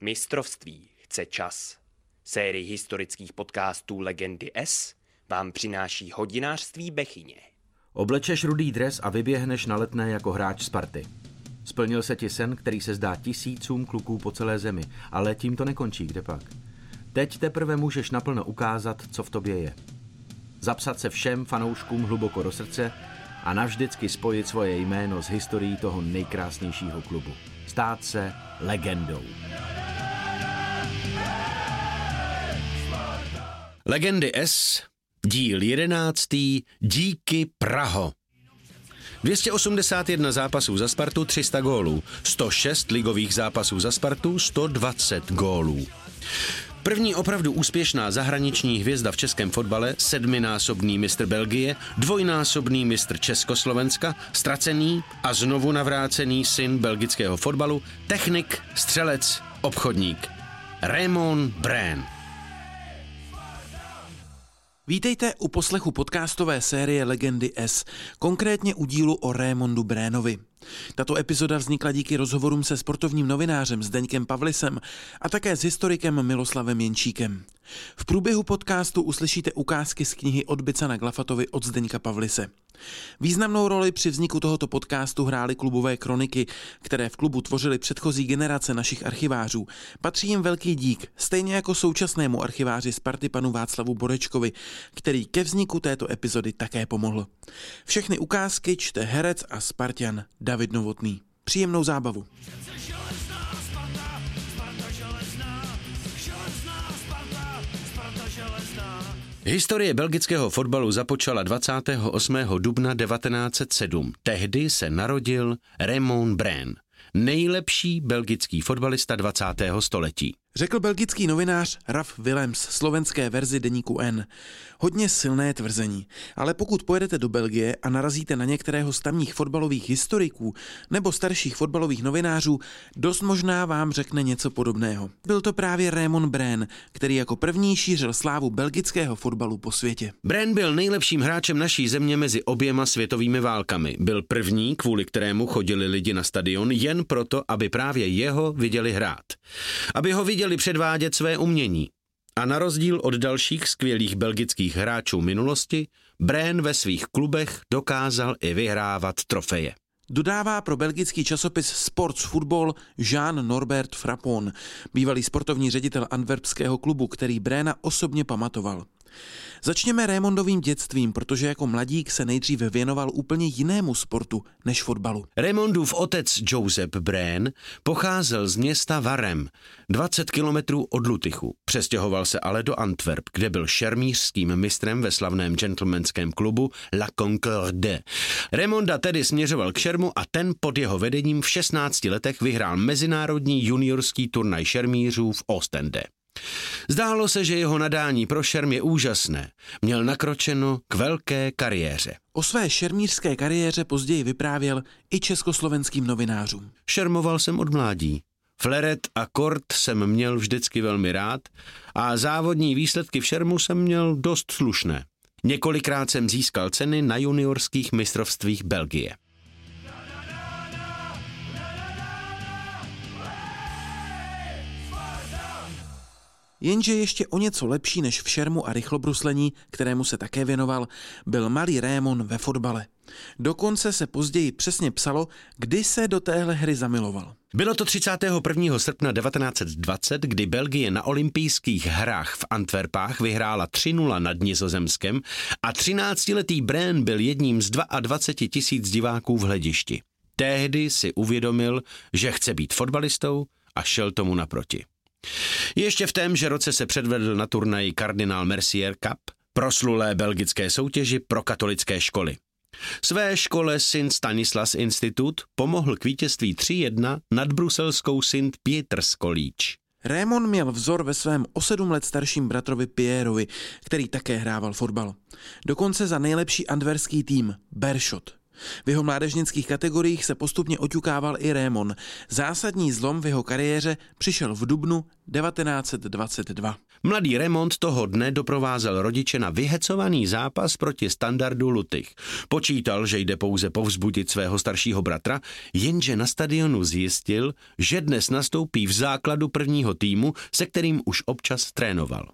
Mistrovství chce čas. Sérii historických podcastů Legendy S vám přináší hodinářství Bechyně. Oblečeš rudý dres a vyběhneš na letné jako hráč Sparty. Splnil se ti sen, který se zdá tisícům kluků po celé zemi, ale tím to nekončí, kde pak. Teď teprve můžeš naplno ukázat, co v tobě je. Zapsat se všem fanouškům hluboko do srdce a navždycky spojit svoje jméno s historií toho nejkrásnějšího klubu. Stát se legendou. Legendy S, díl 11. Díky Praho. 281 zápasů za Spartu, 300 gólů. 106 ligových zápasů za Spartu, 120 gólů. První opravdu úspěšná zahraniční hvězda v českém fotbale, sedminásobný mistr Belgie, dvojnásobný mistr Československa, ztracený a znovu navrácený syn belgického fotbalu, technik, střelec, obchodník. Raymond Brand. Vítejte u poslechu podcastové série Legendy S, konkrétně u dílu o Raymondu Brénovi. Tato epizoda vznikla díky rozhovorům se sportovním novinářem Zdeňkem Pavlisem a také s historikem Miloslavem Jenčíkem. V průběhu podcastu uslyšíte ukázky z knihy od Bicana Glafatovi od Zdeňka Pavlise. Významnou roli při vzniku tohoto podcastu hrály klubové kroniky, které v klubu tvořily předchozí generace našich archivářů. Patří jim velký dík, stejně jako současnému archiváři Sparty panu Václavu Borečkovi, který ke vzniku této epizody také pomohl. Všechny ukázky čte herec a Spartian David Novotný. Příjemnou zábavu. Historie belgického fotbalu započala 28. dubna 1907. Tehdy se narodil Raymond Brand, nejlepší belgický fotbalista 20. století. Řekl belgický novinář Raf Willems slovenské verzi deníku N. Hodně silné tvrzení, ale pokud pojedete do Belgie a narazíte na některého z tamních fotbalových historiků nebo starších fotbalových novinářů, dost možná vám řekne něco podobného. Byl to právě Raymond Brén, který jako první šířil slávu belgického fotbalu po světě. Brén byl nejlepším hráčem naší země mezi oběma světovými válkami. Byl první, kvůli kterému chodili lidi na stadion jen proto, aby právě jeho viděli hrát. Aby ho viděli předvádět své umění. A na rozdíl od dalších skvělých belgických hráčů minulosti, Brén ve svých klubech dokázal i vyhrávat trofeje. Dodává pro belgický časopis Sports Football Jean Norbert Frappon, bývalý sportovní ředitel antwerpského klubu, který Bréna osobně pamatoval. Začněme Raymondovým dětstvím, protože jako mladík se nejdříve věnoval úplně jinému sportu než fotbalu. Raymondův otec Joseph Brén pocházel z města Varem, 20 kilometrů od Lutychu. Přestěhoval se ale do Antwerp, kde byl šermířským mistrem ve slavném gentlemanském klubu La Concorde. Raymonda tedy směřoval k šermu a ten pod jeho vedením v 16 letech vyhrál mezinárodní juniorský turnaj šermířů v Ostende. Zdálo se, že jeho nadání pro šerm je úžasné. Měl nakročeno k velké kariéře. O své šermířské kariéře později vyprávěl i československým novinářům. Šermoval jsem od mládí. Fleret a kort jsem měl vždycky velmi rád a závodní výsledky v šermu jsem měl dost slušné. Několikrát jsem získal ceny na juniorských mistrovstvích Belgie. Jenže ještě o něco lepší než v šermu a rychlobruslení, kterému se také věnoval, byl malý Rémon ve fotbale. Dokonce se později přesně psalo, kdy se do téhle hry zamiloval. Bylo to 31. srpna 1920, kdy Belgie na olympijských hrách v Antwerpách vyhrála 3-0 nad Nizozemskem a 13-letý Brén byl jedním z 22 tisíc diváků v hledišti. Tehdy si uvědomil, že chce být fotbalistou a šel tomu naproti. Ještě v témže roce se předvedl na turnaji Kardinál Mercier Cup, proslulé belgické soutěži pro katolické školy. Své škole St. Stanislas Institut pomohl k vítězství 3-1 nad bruselskou St. Peters College. Raymond měl vzor ve svém o sedm let starším bratrovi Pierovi, který také hrával fotbal. Dokonce za nejlepší antverský tým Bershot. V jeho mládežnických kategoriích se postupně oťukával i Rémon. Zásadní zlom v jeho kariéře přišel v dubnu 1922. Mladý Remont toho dne doprovázel rodiče na vyhecovaný zápas proti standardu Lutych. Počítal, že jde pouze povzbudit svého staršího bratra, jenže na stadionu zjistil, že dnes nastoupí v základu prvního týmu, se kterým už občas trénoval.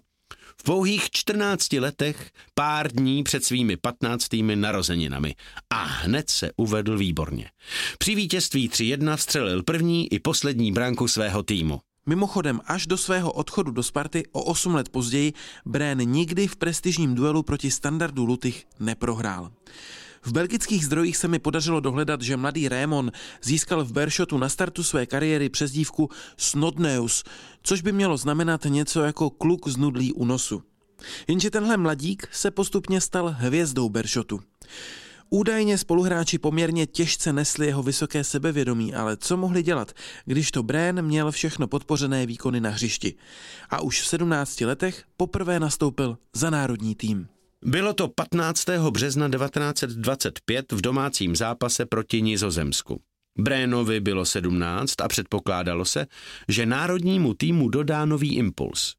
V pouhých 14 letech, pár dní před svými 15. narozeninami a hned se uvedl výborně. Při vítězství 3-1 střelil první i poslední branku svého týmu. Mimochodem, až do svého odchodu do Sparty o 8 let později Brén nikdy v prestižním duelu proti standardu Lutych neprohrál. V belgických zdrojích se mi podařilo dohledat, že mladý Rémon získal v Bershotu na startu své kariéry přezdívku Snodneus, což by mělo znamenat něco jako kluk z nudlí u nosu. Jenže tenhle mladík se postupně stal hvězdou Bershotu. Údajně spoluhráči poměrně těžce nesli jeho vysoké sebevědomí, ale co mohli dělat, když to Brén měl všechno podpořené výkony na hřišti. A už v 17 letech poprvé nastoupil za národní tým. Bylo to 15. března 1925 v domácím zápase proti Nizozemsku. Brénovi bylo 17 a předpokládalo se, že národnímu týmu dodá nový impuls.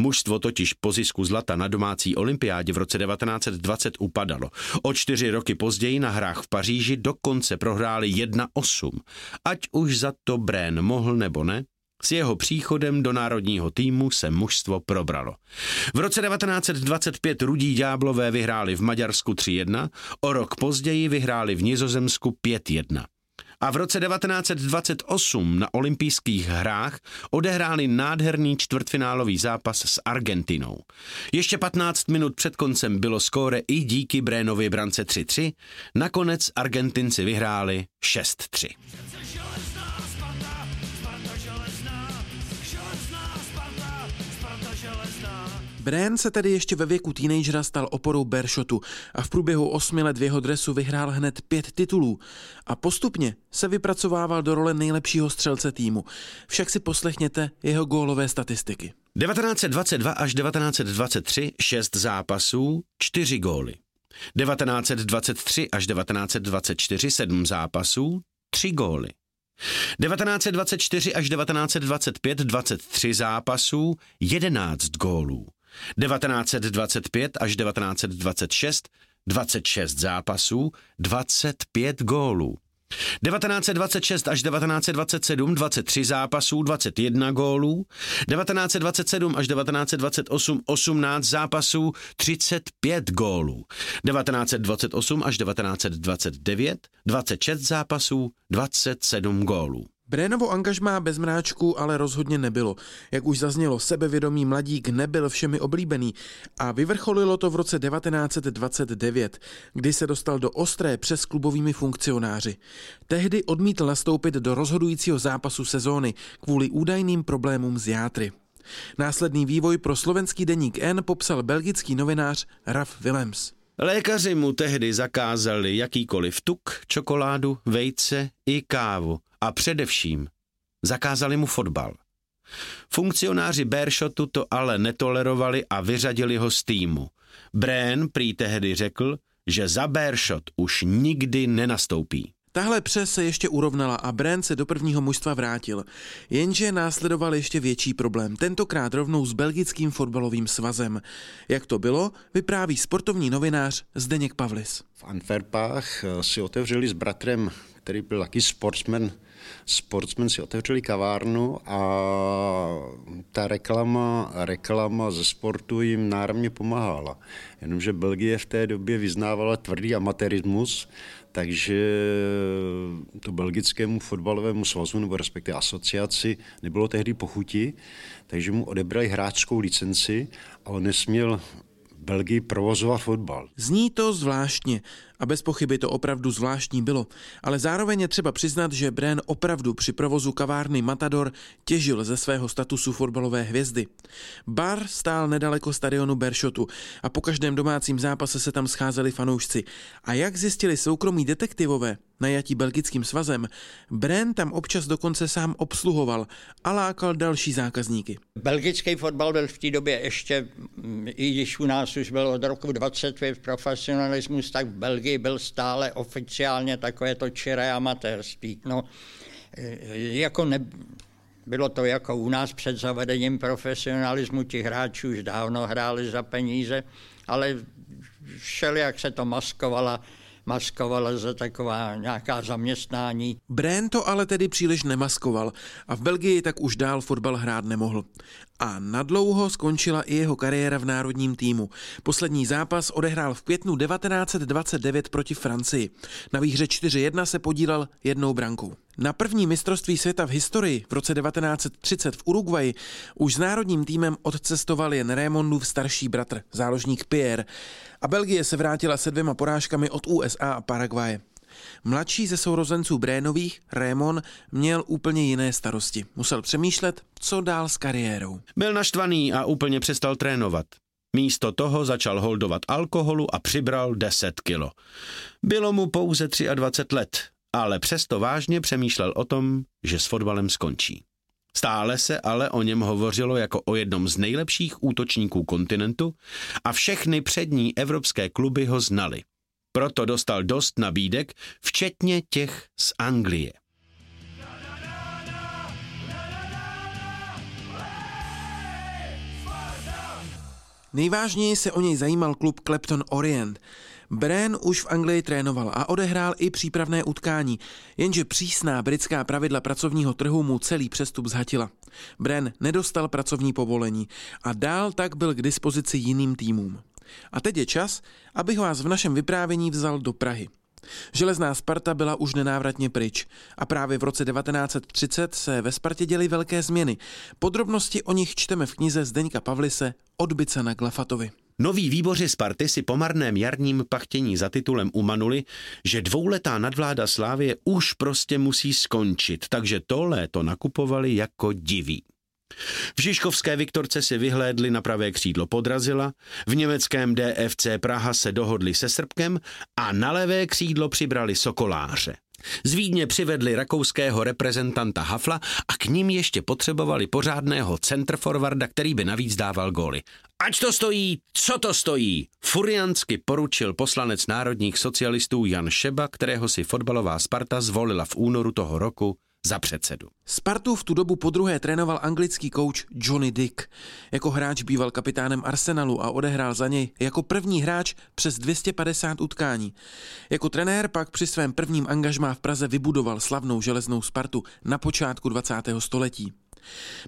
Mužstvo totiž po zisku zlata na domácí olympiádě v roce 1920 upadalo. O čtyři roky později na hrách v Paříži dokonce prohráli 1-8. Ať už za to Brén mohl nebo ne, s jeho příchodem do národního týmu se mužstvo probralo. V roce 1925 Rudí Ďáblové vyhráli v Maďarsku 3-1, o rok později vyhráli v Nizozemsku 5-1 a v roce 1928 na olympijských hrách odehráli nádherný čtvrtfinálový zápas s Argentinou. Ještě 15 minut před koncem bylo skóre i díky Brénovi brance 3-3, nakonec Argentinci vyhráli 6-3. Brand se tedy ještě ve věku teenagera stal oporou Bershotu a v průběhu osmi let v jeho dresu vyhrál hned pět titulů a postupně se vypracovával do role nejlepšího střelce týmu. Však si poslechněte jeho gólové statistiky. 1922 až 1923 šest zápasů, čtyři góly. 1923 až 1924 sedm zápasů, tři góly. 1924 až 1925 23 zápasů, 11 gólů. 1925 až 1926 26 zápasů, 25 gólů. 1926 až 1927 23 zápasů, 21 gólů. 1927 až 1928 18 zápasů, 35 gólů. 1928 až 1929 26 zápasů, 27 gólů. Brénovo angažmá bez mráčku ale rozhodně nebylo. Jak už zaznělo, sebevědomý mladík nebyl všemi oblíbený a vyvrcholilo to v roce 1929, kdy se dostal do ostré přes klubovými funkcionáři. Tehdy odmítl nastoupit do rozhodujícího zápasu sezóny kvůli údajným problémům z játry. Následný vývoj pro slovenský deník N popsal belgický novinář Raf Willems. Lékaři mu tehdy zakázali jakýkoliv tuk, čokoládu, vejce i kávu a především zakázali mu fotbal. Funkcionáři Bearshotu to ale netolerovali a vyřadili ho z týmu. Brén prý tehdy řekl, že za Bearshot už nikdy nenastoupí. Tahle přes se ještě urovnala a Brand se do prvního mužstva vrátil. Jenže následoval ještě větší problém, tentokrát rovnou s belgickým fotbalovým svazem. Jak to bylo, vypráví sportovní novinář Zdeněk Pavlis. V Antwerpách eh, si otevřeli s bratrem, který byl taky sportsman, sportsman si otevřeli kavárnu a ta reklama, reklama ze sportu jim náramně pomáhala. Jenomže Belgie v té době vyznávala tvrdý amatérismus, takže to belgickému fotbalovému svazu nebo respektive asociaci nebylo tehdy pochuti, takže mu odebrali hráčskou licenci a on nesměl Belgii provozovat fotbal. Zní to zvláštně a bez pochyby to opravdu zvláštní bylo, ale zároveň je třeba přiznat, že Brén opravdu při provozu kavárny Matador těžil ze svého statusu fotbalové hvězdy. Bar stál nedaleko stadionu Bershotu a po každém domácím zápase se tam scházeli fanoušci. A jak zjistili soukromí detektivové, najatí belgickým svazem, Brén tam občas dokonce sám obsluhoval a lákal další zákazníky. Belgický fotbal byl v té době ještě, i když u nás už byl od roku 25 profesionalismus, tak v Belgii Belgii byl stále oficiálně takové to čiré amatérství. No, jako ne, bylo to jako u nás před zavedením profesionalismu, ti hráči už dávno hráli za peníze, ale všelijak se to maskovala maskovala za taková nějaká zaměstnání. Brén to ale tedy příliš nemaskoval a v Belgii tak už dál fotbal hrát nemohl. A nadlouho skončila i jeho kariéra v národním týmu. Poslední zápas odehrál v květnu 1929 proti Francii. Na výhře 4-1 se podílel jednou brankou. Na první mistrovství světa v historii v roce 1930 v Uruguayi už s národním týmem odcestoval jen Raymondův starší bratr, záložník Pierre, a Belgie se vrátila se dvěma porážkami od USA a Paraguaje. Mladší ze sourozenců Brénových, Raymond, měl úplně jiné starosti. Musel přemýšlet, co dál s kariérou. Byl naštvaný a úplně přestal trénovat. Místo toho začal holdovat alkoholu a přibral 10 kilo. Bylo mu pouze 23 let, ale přesto vážně přemýšlel o tom, že s fotbalem skončí. Stále se ale o něm hovořilo jako o jednom z nejlepších útočníků kontinentu a všechny přední evropské kluby ho znali. Proto dostal dost nabídek, včetně těch z Anglie. Nejvážněji se o něj zajímal klub Clapton Orient. Bren už v Anglii trénoval a odehrál i přípravné utkání, jenže přísná britská pravidla pracovního trhu mu celý přestup zhatila. Bren nedostal pracovní povolení a dál tak byl k dispozici jiným týmům. A teď je čas, abych vás v našem vyprávění vzal do Prahy. Železná Sparta byla už nenávratně pryč a právě v roce 1930 se ve Spartě děly velké změny. Podrobnosti o nich čteme v knize Zdeňka Pavlise Odbyce na Glafatovi. Noví výboři Sparty si po marném jarním pachtění za titulem umanuli, že dvouletá nadvláda Slávie už prostě musí skončit, takže to léto nakupovali jako diví. V Žižkovské Viktorce si vyhlédli na pravé křídlo Podrazila, v německém DFC Praha se dohodli se Srbkem a na levé křídlo přibrali Sokoláře. Z Vídně přivedli rakouského reprezentanta Hafla a k ním ještě potřebovali pořádného centerforwarda, který by navíc dával góly. Ať to stojí, co to stojí, furiansky poručil poslanec národních socialistů Jan Šeba, kterého si fotbalová Sparta zvolila v únoru toho roku za předsedu. Spartu v tu dobu po druhé trénoval anglický kouč Johnny Dick. Jako hráč býval kapitánem Arsenalu a odehrál za něj jako první hráč přes 250 utkání. Jako trenér pak při svém prvním angažmá v Praze vybudoval slavnou železnou Spartu na počátku 20. století.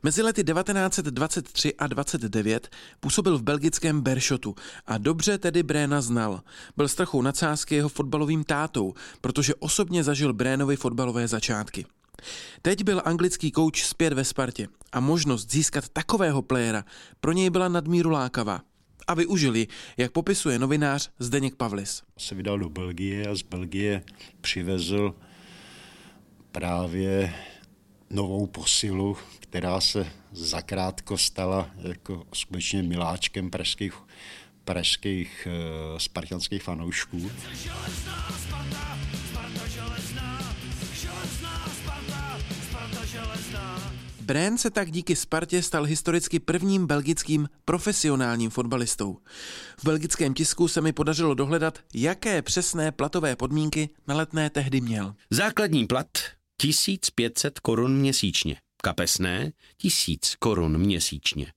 Mezi lety 1923 a 29 působil v belgickém Bershotu a dobře tedy Bréna znal. Byl s trochou nadsázky jeho fotbalovým tátou, protože osobně zažil Brénovi fotbalové začátky. Teď byl anglický kouč zpět ve Spartě a možnost získat takového playera pro něj byla nadmíru lákavá. A využili, jak popisuje novinář Zdeněk Pavlis. Se vydal do Belgie a z Belgie přivezl právě novou posilu, která se zakrátko stala jako skutečně miláčkem pražských, pražských uh, spartanských fanoušků. Brand se tak díky Spartě stal historicky prvním belgickým profesionálním fotbalistou. V belgickém tisku se mi podařilo dohledat, jaké přesné platové podmínky na letné tehdy měl. Základní plat 1500 korun měsíčně, kapesné 1000 korun měsíčně.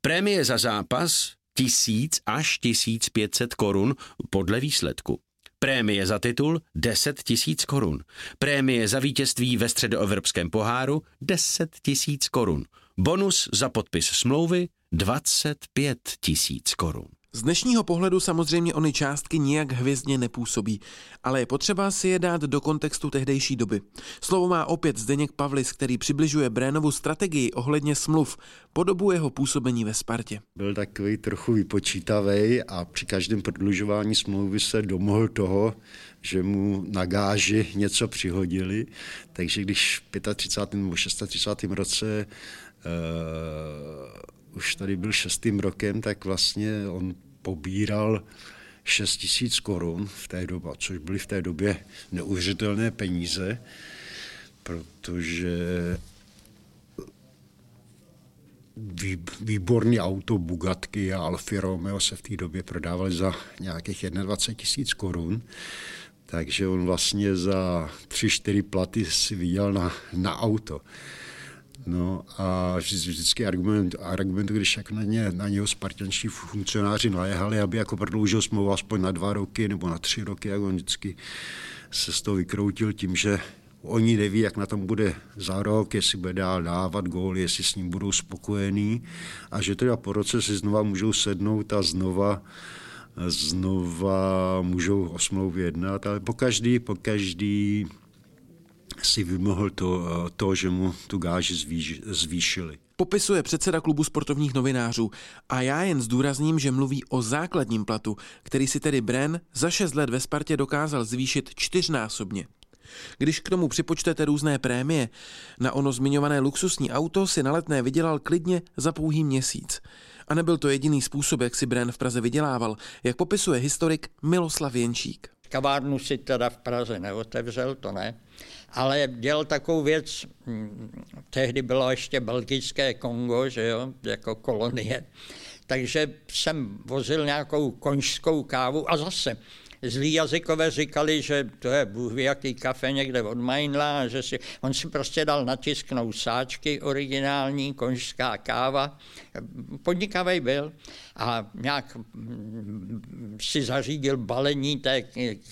Prémie za zápas 1000 až 1500 korun podle výsledku. Prémie za titul 10 tisíc korun. Prémie za vítězství ve středoevropském poháru 10 tisíc korun. Bonus za podpis smlouvy 25 tisíc korun. Z dnešního pohledu samozřejmě ony částky nijak hvězdně nepůsobí, ale je potřeba si je dát do kontextu tehdejší doby. Slovo má opět Zdeněk Pavlis, který přibližuje Brénovu strategii ohledně smluv po dobu jeho působení ve Spartě. Byl takový trochu vypočítavý a při každém prodlužování smlouvy se domohl toho, že mu na gáži něco přihodili, takže když v 35. nebo 36. roce uh, už tady byl šestým rokem, tak vlastně on pobíral 6 tisíc korun v té době, což byly v té době neuvěřitelné peníze, protože výborný auto Bugatky a Alfa Romeo se v té době prodávaly za nějakých 21 tisíc korun. Takže on vlastně za tři, čtyři platy si viděl na, na auto. No a vždycky argument, argument když jak na, ně, na něho spartanští funkcionáři naléhali, aby jako prodloužil smlouvu aspoň na dva roky nebo na tři roky, jak on vždycky se z toho vykroutil tím, že oni neví, jak na tom bude za rok, jestli bude dál dávat gól, jestli s ním budou spokojení. A že teda po roce si znova můžou sednout a znova znova můžou o smlouvě jednat, ale po každý, po každý si vymohl to, to, že mu tu gáži zvýš, zvýšili. Popisuje předseda klubu sportovních novinářů a já jen zdůrazním, že mluví o základním platu, který si tedy Bren za 6 let ve Spartě dokázal zvýšit čtyřnásobně. Když k tomu připočtete různé prémie, na ono zmiňované luxusní auto si na letné vydělal klidně za pouhý měsíc. A nebyl to jediný způsob, jak si Bren v Praze vydělával, jak popisuje historik Miloslav Jenčík. Kavárnu si teda v Praze neotevřel, to ne, ale dělal takovou věc, hm, tehdy bylo ještě belgické Kongo, že jo, jako kolonie, takže jsem vozil nějakou konžskou kávu a zase zlí jazykové říkali, že to je bůh ví, jaký kafe někde od Mainla, že si, on si prostě dal natisknout sáčky originální, konžská káva, podnikavý byl a nějak mm, si zařídil balení té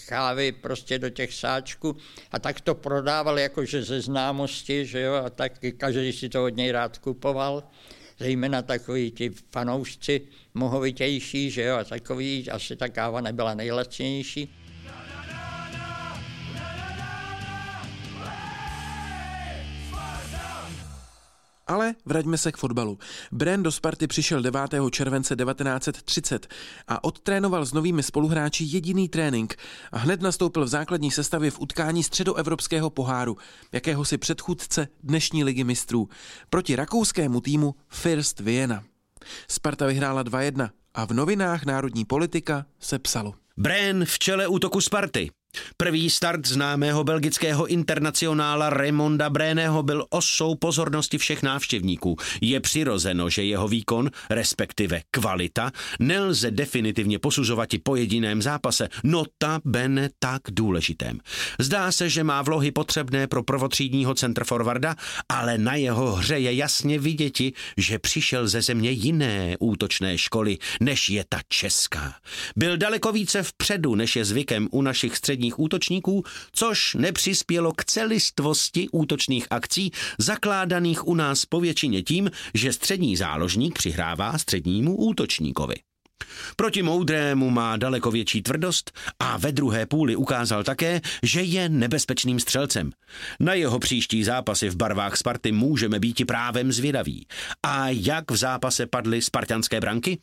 kávy prostě do těch sáčků a tak to prodával jakože ze známosti, že jo, a tak každý si to od něj rád kupoval zejména takový ti fanoušci mohovitější, že jo, a takový, asi ta káva nebyla nejlačnější. Ale vraťme se k fotbalu. Bren do Sparty přišel 9. července 1930 a odtrénoval s novými spoluhráči jediný trénink a hned nastoupil v základní sestavě v utkání středoevropského poháru, jakého si předchůdce dnešní ligy mistrů, proti rakouskému týmu First Vienna. Sparta vyhrála 2-1 a v novinách Národní politika se psalo. Brén v čele útoku Sparty. První start známého belgického internacionála Raymonda Bréného byl osou pozornosti všech návštěvníků. Je přirozeno, že jeho výkon, respektive kvalita, nelze definitivně posuzovat i po jediném zápase, nota bene tak důležitém. Zdá se, že má vlohy potřebné pro prvotřídního centrforwarda, ale na jeho hře je jasně viděti, že přišel ze země jiné útočné školy, než je ta česká. Byl daleko více vpředu, než je zvykem u našich středních středních útočníků, což nepřispělo k celistvosti útočných akcí, zakládaných u nás povětšině tím, že střední záložník přihrává střednímu útočníkovi. Proti moudrému má daleko větší tvrdost a ve druhé půli ukázal také, že je nebezpečným střelcem. Na jeho příští zápasy v barvách Sparty můžeme být i právem zvědaví. A jak v zápase padly spartanské branky?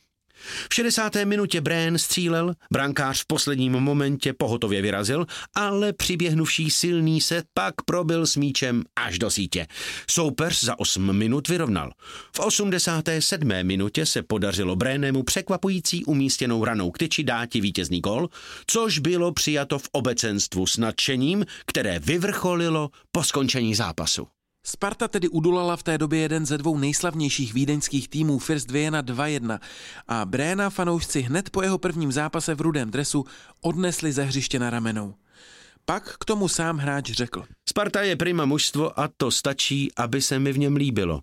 V 60. minutě Brén střílel, brankář v posledním momentě pohotově vyrazil, ale přiběhnuvší silný se pak probil s míčem až do sítě. Soupeř za 8 minut vyrovnal. V 87. minutě se podařilo Brénemu překvapující umístěnou ranou k tyči dáti vítězný gol, což bylo přijato v obecenstvu s nadšením, které vyvrcholilo po skončení zápasu. Sparta tedy udolala v té době jeden ze dvou nejslavnějších vídeňských týmů First Vienna 2-1 a Bréna fanoušci hned po jeho prvním zápase v rudém dresu odnesli ze hřiště na ramenou. Pak k tomu sám hráč řekl. Sparta je prima mužstvo a to stačí, aby se mi v něm líbilo.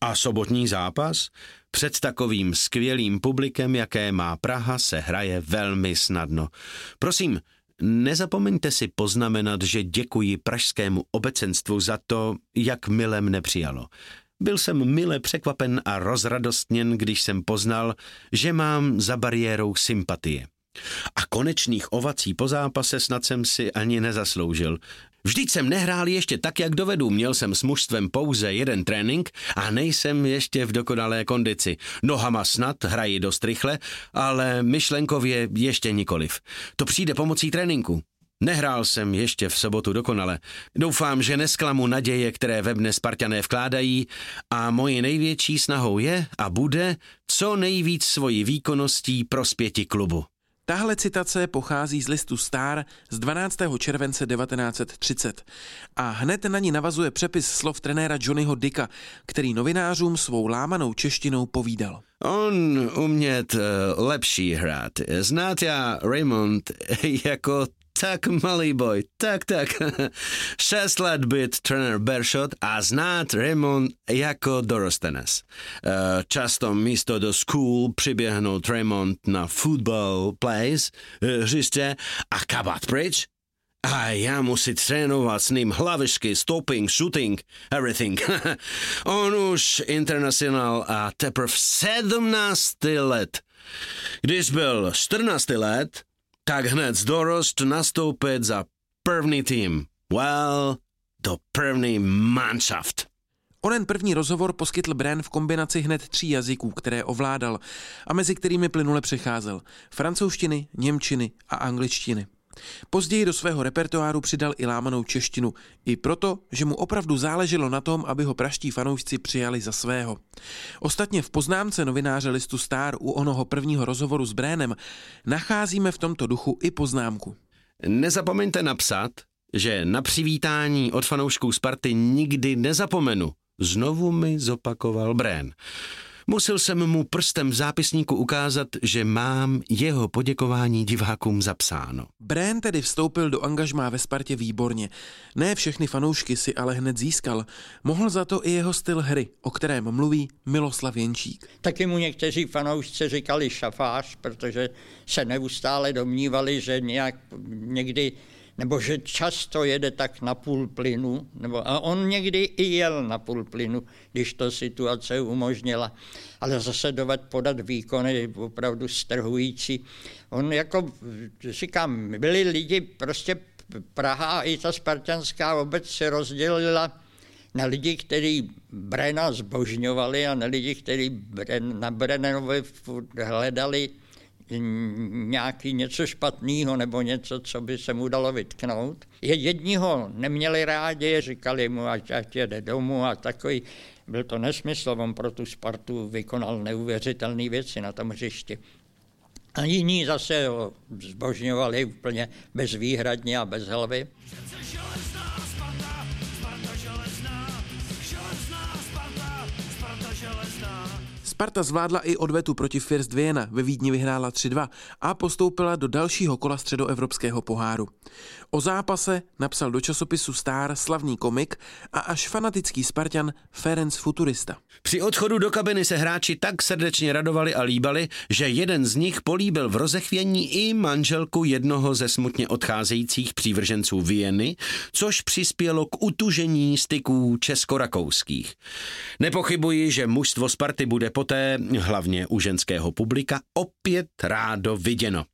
A sobotní zápas? Před takovým skvělým publikem, jaké má Praha, se hraje velmi snadno. Prosím, Nezapomeňte si poznamenat, že děkuji pražskému obecenstvu za to, jak mile mne přijalo. Byl jsem mile překvapen a rozradostněn, když jsem poznal, že mám za bariérou sympatie. A konečných ovací po zápase snad jsem si ani nezasloužil. Vždyť jsem nehrál ještě tak, jak dovedu. Měl jsem s mužstvem pouze jeden trénink a nejsem ještě v dokonalé kondici. Nohama snad hrají dost rychle, ale myšlenkově ještě nikoliv. To přijde pomocí tréninku. Nehrál jsem ještě v sobotu dokonale. Doufám, že nesklamu naděje, které ve mne Spartané vkládají a moji největší snahou je a bude co nejvíc svoji výkonností prospěti klubu. Tahle citace pochází z listu Star z 12. července 1930 a hned na ní navazuje přepis slov trenéra Johnnyho Dicka, který novinářům svou lámanou češtinou povídal. On umět uh, lepší hrát. Znát já Raymond jako tak malý boj, tak, tak. Šest let být trenér Bershot a znát Raymond jako dorostenec. Eh, často místo do school přiběhnout Raymond na football plays, eh, hřiště a kabat pryč. A já musí trénovat s ním hlavičky, stopping, shooting, everything. On už internacionál a teprve 17 let. Když byl 14 let, tak hned z dorost nastoupit za první tým. Well, do první manšaft. Onen první rozhovor poskytl Bren v kombinaci hned tří jazyků, které ovládal a mezi kterými plynule přecházel. Francouzštiny, němčiny a angličtiny. Později do svého repertoáru přidal i lámanou češtinu, i proto, že mu opravdu záleželo na tom, aby ho praští fanoušci přijali za svého. Ostatně v poznámce novináře listu Star u onoho prvního rozhovoru s Brénem nacházíme v tomto duchu i poznámku. Nezapomeňte napsat, že na přivítání od fanoušků Sparty nikdy nezapomenu. Znovu mi zopakoval Brén. Musel jsem mu prstem v zápisníku ukázat, že mám jeho poděkování divákům zapsáno. Brén tedy vstoupil do angažmá ve Spartě výborně. Ne všechny fanoušky si ale hned získal. Mohl za to i jeho styl hry, o kterém mluví Miloslav Jenčík. Taky mu někteří fanoušci říkali šafář, protože se neustále domnívali, že nějak někdy nebo že často jede tak na půl plynu, nebo, a on někdy i jel na půl plynu, když to situace umožnila. Ale zase dovedl podat výkony opravdu strhující. On jako, říkám, byli lidi, prostě Praha i ta spartanská obec se rozdělila na lidi, kteří Brena zbožňovali a na lidi, kteří na Brennanovi hledali nějaký něco špatného nebo něco, co by se mu dalo vytknout. Jedni ho neměli rádi, říkali mu, ať, ať jede domů a takový. Byl to nesmysl, on pro tu Spartu vykonal neuvěřitelné věci na tom hřišti. A jiní zase ho zbožňovali úplně bezvýhradně a bez hlavy. Sparta zvládla i odvetu proti First Vienna, ve Vídni vyhrála 3-2 a postoupila do dalšího kola středoevropského poháru. O zápase napsal do časopisu Star slavný komik a až fanatický Spartan Ferenc Futurista. Při odchodu do kabiny se hráči tak srdečně radovali a líbali, že jeden z nich políbil v rozechvění i manželku jednoho ze smutně odcházejících přívrženců Vieny, což přispělo k utužení styků česko-rakouských. Nepochybuji, že mužstvo Sparty bude poté, hlavně u ženského publika, opět rádo viděno.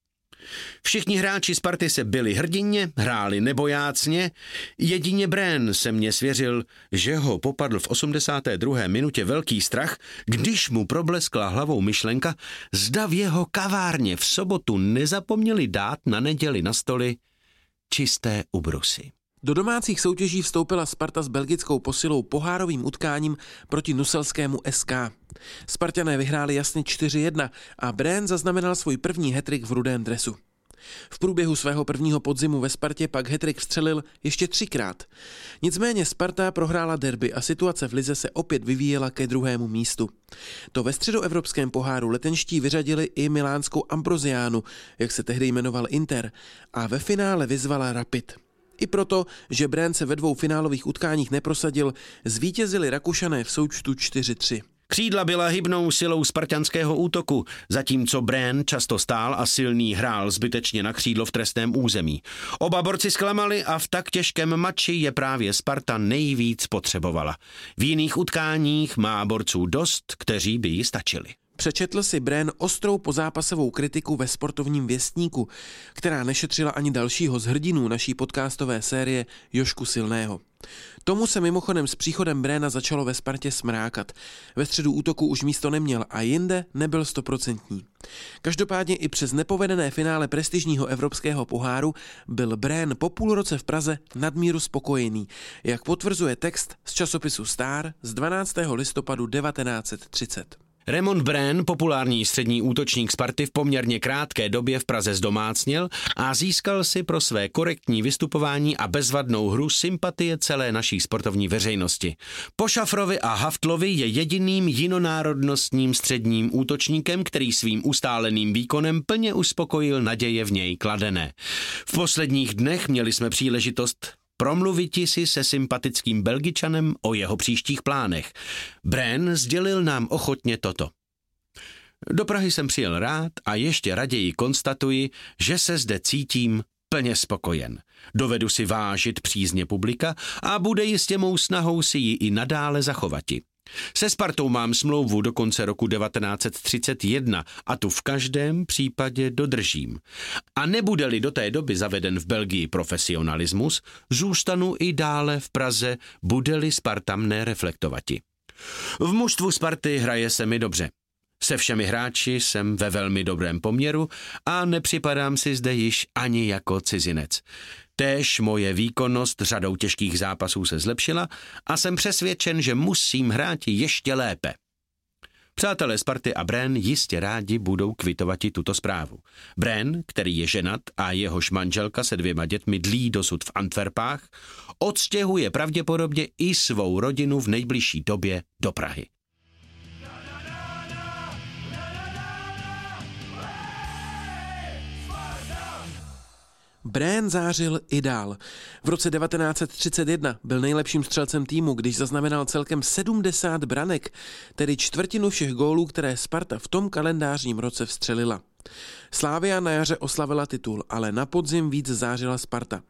Všichni hráči Sparty se byli hrdině, hráli nebojácně, jedině Brén se mně svěřil, že ho popadl v 82. minutě velký strach, když mu probleskla hlavou myšlenka, zda v jeho kavárně v sobotu nezapomněli dát na neděli na stoly čisté ubrusy. Do domácích soutěží vstoupila Sparta s belgickou posilou pohárovým utkáním proti nuselskému SK. Spartané vyhráli jasně 4-1 a Brén zaznamenal svůj první hetrik v rudém dresu. V průběhu svého prvního podzimu ve Spartě pak hetrik vstřelil ještě třikrát. Nicméně Sparta prohrála derby a situace v Lize se opět vyvíjela ke druhému místu. To ve středoevropském poháru letenští vyřadili i milánskou Ambroziánu, jak se tehdy jmenoval Inter, a ve finále vyzvala Rapid. I proto, že Brand se ve dvou finálových utkáních neprosadil, zvítězili Rakušané v součtu 4-3. Křídla byla hybnou silou spartanského útoku, zatímco Brén často stál a silný hrál zbytečně na křídlo v trestném území. Oba borci zklamali a v tak těžkém mači je právě Sparta nejvíc potřebovala. V jiných utkáních má borců dost, kteří by ji stačili. Přečetl si Bren ostrou pozápasovou kritiku ve sportovním věstníku, která nešetřila ani dalšího z hrdinů naší podcastové série Jošku Silného. Tomu se mimochodem s příchodem Bréna začalo ve Spartě smrákat. Ve středu útoku už místo neměl a jinde nebyl stoprocentní. Každopádně i přes nepovedené finále prestižního evropského poháru byl Brén po půl roce v Praze nadmíru spokojený, jak potvrzuje text z časopisu Star z 12. listopadu 1930. Raymond Brén, populární střední útočník Sparty v poměrně krátké době v Praze zdomácnil a získal si pro své korektní vystupování a bezvadnou hru sympatie celé naší sportovní veřejnosti. Po Šafrovi a Haftlovi je jediným jinonárodnostním středním útočníkem, který svým ustáleným výkonem plně uspokojil naděje v něj kladené. V posledních dnech měli jsme příležitost promluviti si se sympatickým Belgičanem o jeho příštích plánech. Bren sdělil nám ochotně toto. Do Prahy jsem přijel rád a ještě raději konstatuji, že se zde cítím plně spokojen. Dovedu si vážit přízně publika a bude jistě mou snahou si ji i nadále zachovati. Se Spartou mám smlouvu do konce roku 1931 a tu v každém případě dodržím. A nebude-li do té doby zaveden v Belgii profesionalismus, zůstanu i dále v Praze, bude-li Sparta mne reflektovati. V mužstvu Sparty hraje se mi dobře. Se všemi hráči jsem ve velmi dobrém poměru a nepřipadám si zde již ani jako cizinec. Též moje výkonnost řadou těžkých zápasů se zlepšila a jsem přesvědčen, že musím hrát ještě lépe. Přátelé Sparty a Bren jistě rádi budou kvitovat i tuto zprávu. Bren, který je ženat a jehož manželka se dvěma dětmi dlí dosud v Antwerpách, odstěhuje pravděpodobně i svou rodinu v nejbližší době do Prahy. Brén zářil i dál. V roce 1931 byl nejlepším střelcem týmu, když zaznamenal celkem 70 branek, tedy čtvrtinu všech gólů, které Sparta v tom kalendářním roce vstřelila. Slávia na jaře oslavila titul, ale na podzim víc zářila Sparta.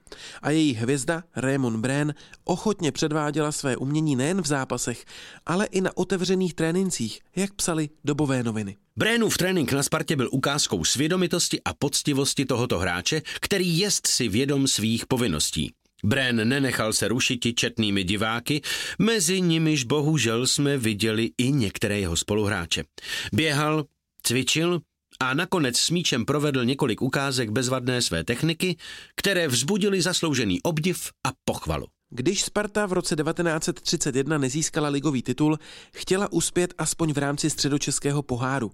A její hvězda Raymond Brén ochotně předváděla své umění nejen v zápasech, ale i na otevřených trénincích, jak psali dobové noviny. Brénův trénink na Spartě byl ukázkou svědomitosti a poctivosti tohoto hráče, který jest si vědom svých povinností. Brén nenechal se rušit četnými diváky, mezi nimiž bohužel jsme viděli i některé jeho spoluhráče. Běhal, cvičil, a nakonec s míčem provedl několik ukázek bezvadné své techniky, které vzbudili zasloužený obdiv a pochvalu. Když Sparta v roce 1931 nezískala ligový titul, chtěla uspět aspoň v rámci středočeského poháru.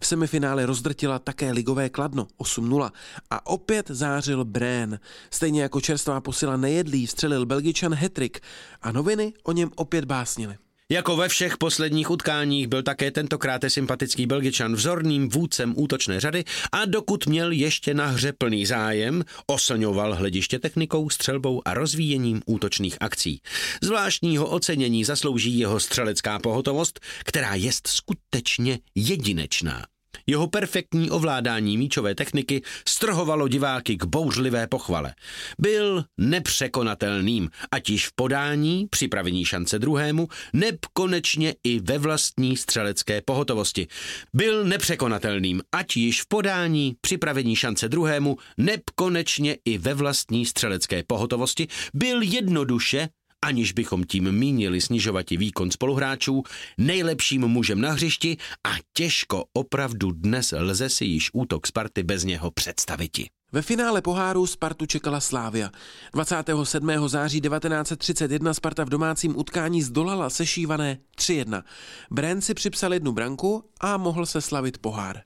V semifinále rozdrtila také ligové kladno 8-0 a opět zářil Brén. Stejně jako čerstvá posila nejedlý vstřelil Belgičan hetrik a noviny o něm opět básnily. Jako ve všech posledních utkáních byl také tentokrát sympatický Belgičan vzorným vůdcem útočné řady a dokud měl ještě na hře plný zájem, oslňoval hlediště technikou, střelbou a rozvíjením útočných akcí. Zvláštního ocenění zaslouží jeho střelecká pohotovost, která je skutečně jedinečná. Jeho perfektní ovládání míčové techniky strhovalo diváky k bouřlivé pochvale. Byl nepřekonatelným, ať již v podání, připravení šance druhému, neb konečně i ve vlastní střelecké pohotovosti. Byl nepřekonatelným, ať již v podání, připravení šance druhému, neb konečně i ve vlastní střelecké pohotovosti. Byl jednoduše aniž bychom tím mínili snižovat výkon spoluhráčů, nejlepším mužem na hřišti a těžko opravdu dnes lze si již útok Sparty bez něho představiti. Ve finále poháru Spartu čekala Slávia. 27. září 1931 Sparta v domácím utkání zdolala sešívané 3-1. Brand si připsal jednu branku a mohl se slavit pohár.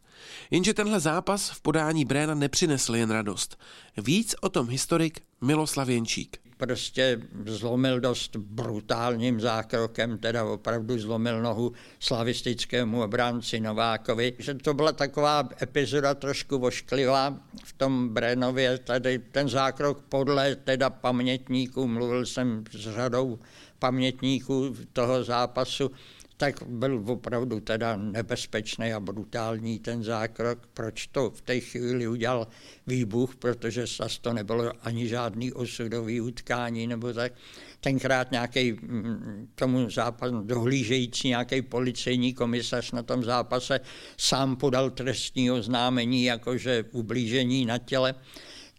Jenže tenhle zápas v podání Bréna nepřinesl jen radost. Víc o tom historik Miloslav Jenčík prostě zlomil dost brutálním zákrokem, teda opravdu zlomil nohu slavistickému obránci Novákovi. Že to byla taková epizoda trošku vošklivá v tom Brénově, tady ten zákrok podle teda pamětníků, mluvil jsem s řadou pamětníků toho zápasu, tak byl opravdu teda nebezpečný a brutální ten zákrok. Proč to v té chvíli udělal výbuch, protože zase to nebylo ani žádný osudový utkání nebo tak. Tenkrát nějaký mm, tomu zápasu dohlížející nějaký policejní komisař na tom zápase sám podal trestní oznámení, jakože ublížení na těle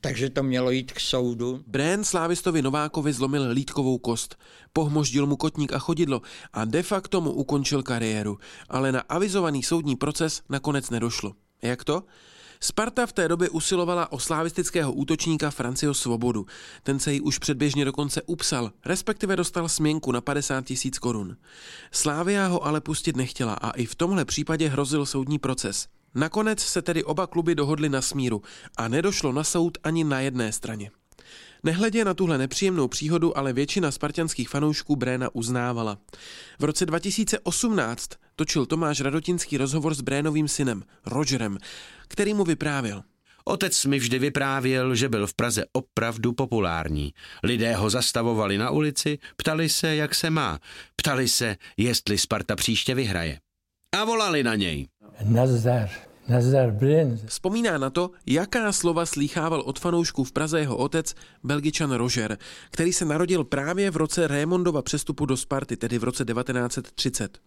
takže to mělo jít k soudu. Brén Slávistovi Novákovi zlomil lítkovou kost, pohmoždil mu kotník a chodidlo a de facto mu ukončil kariéru, ale na avizovaný soudní proces nakonec nedošlo. Jak to? Sparta v té době usilovala o slavistického útočníka Francio Svobodu. Ten se jí už předběžně dokonce upsal, respektive dostal směnku na 50 tisíc korun. Slávia ho ale pustit nechtěla a i v tomhle případě hrozil soudní proces. Nakonec se tedy oba kluby dohodly na smíru a nedošlo na soud ani na jedné straně. Nehledě na tuhle nepříjemnou příhodu ale většina spartianských fanoušků Bréna uznávala. V roce 2018 točil Tomáš Radotinský rozhovor s Brénovým synem, Rogerem, který mu vyprávěl. Otec mi vždy vyprávěl, že byl v Praze opravdu populární. Lidé ho zastavovali na ulici, ptali se, jak se má. Ptali se, jestli Sparta příště vyhraje. A volali na něj. Nazdar. Vzpomíná na to, jaká slova slýchával od fanoušků v Praze jeho otec, belgičan Roger, který se narodil právě v roce Raymondova přestupu do Sparty, tedy v roce 1930.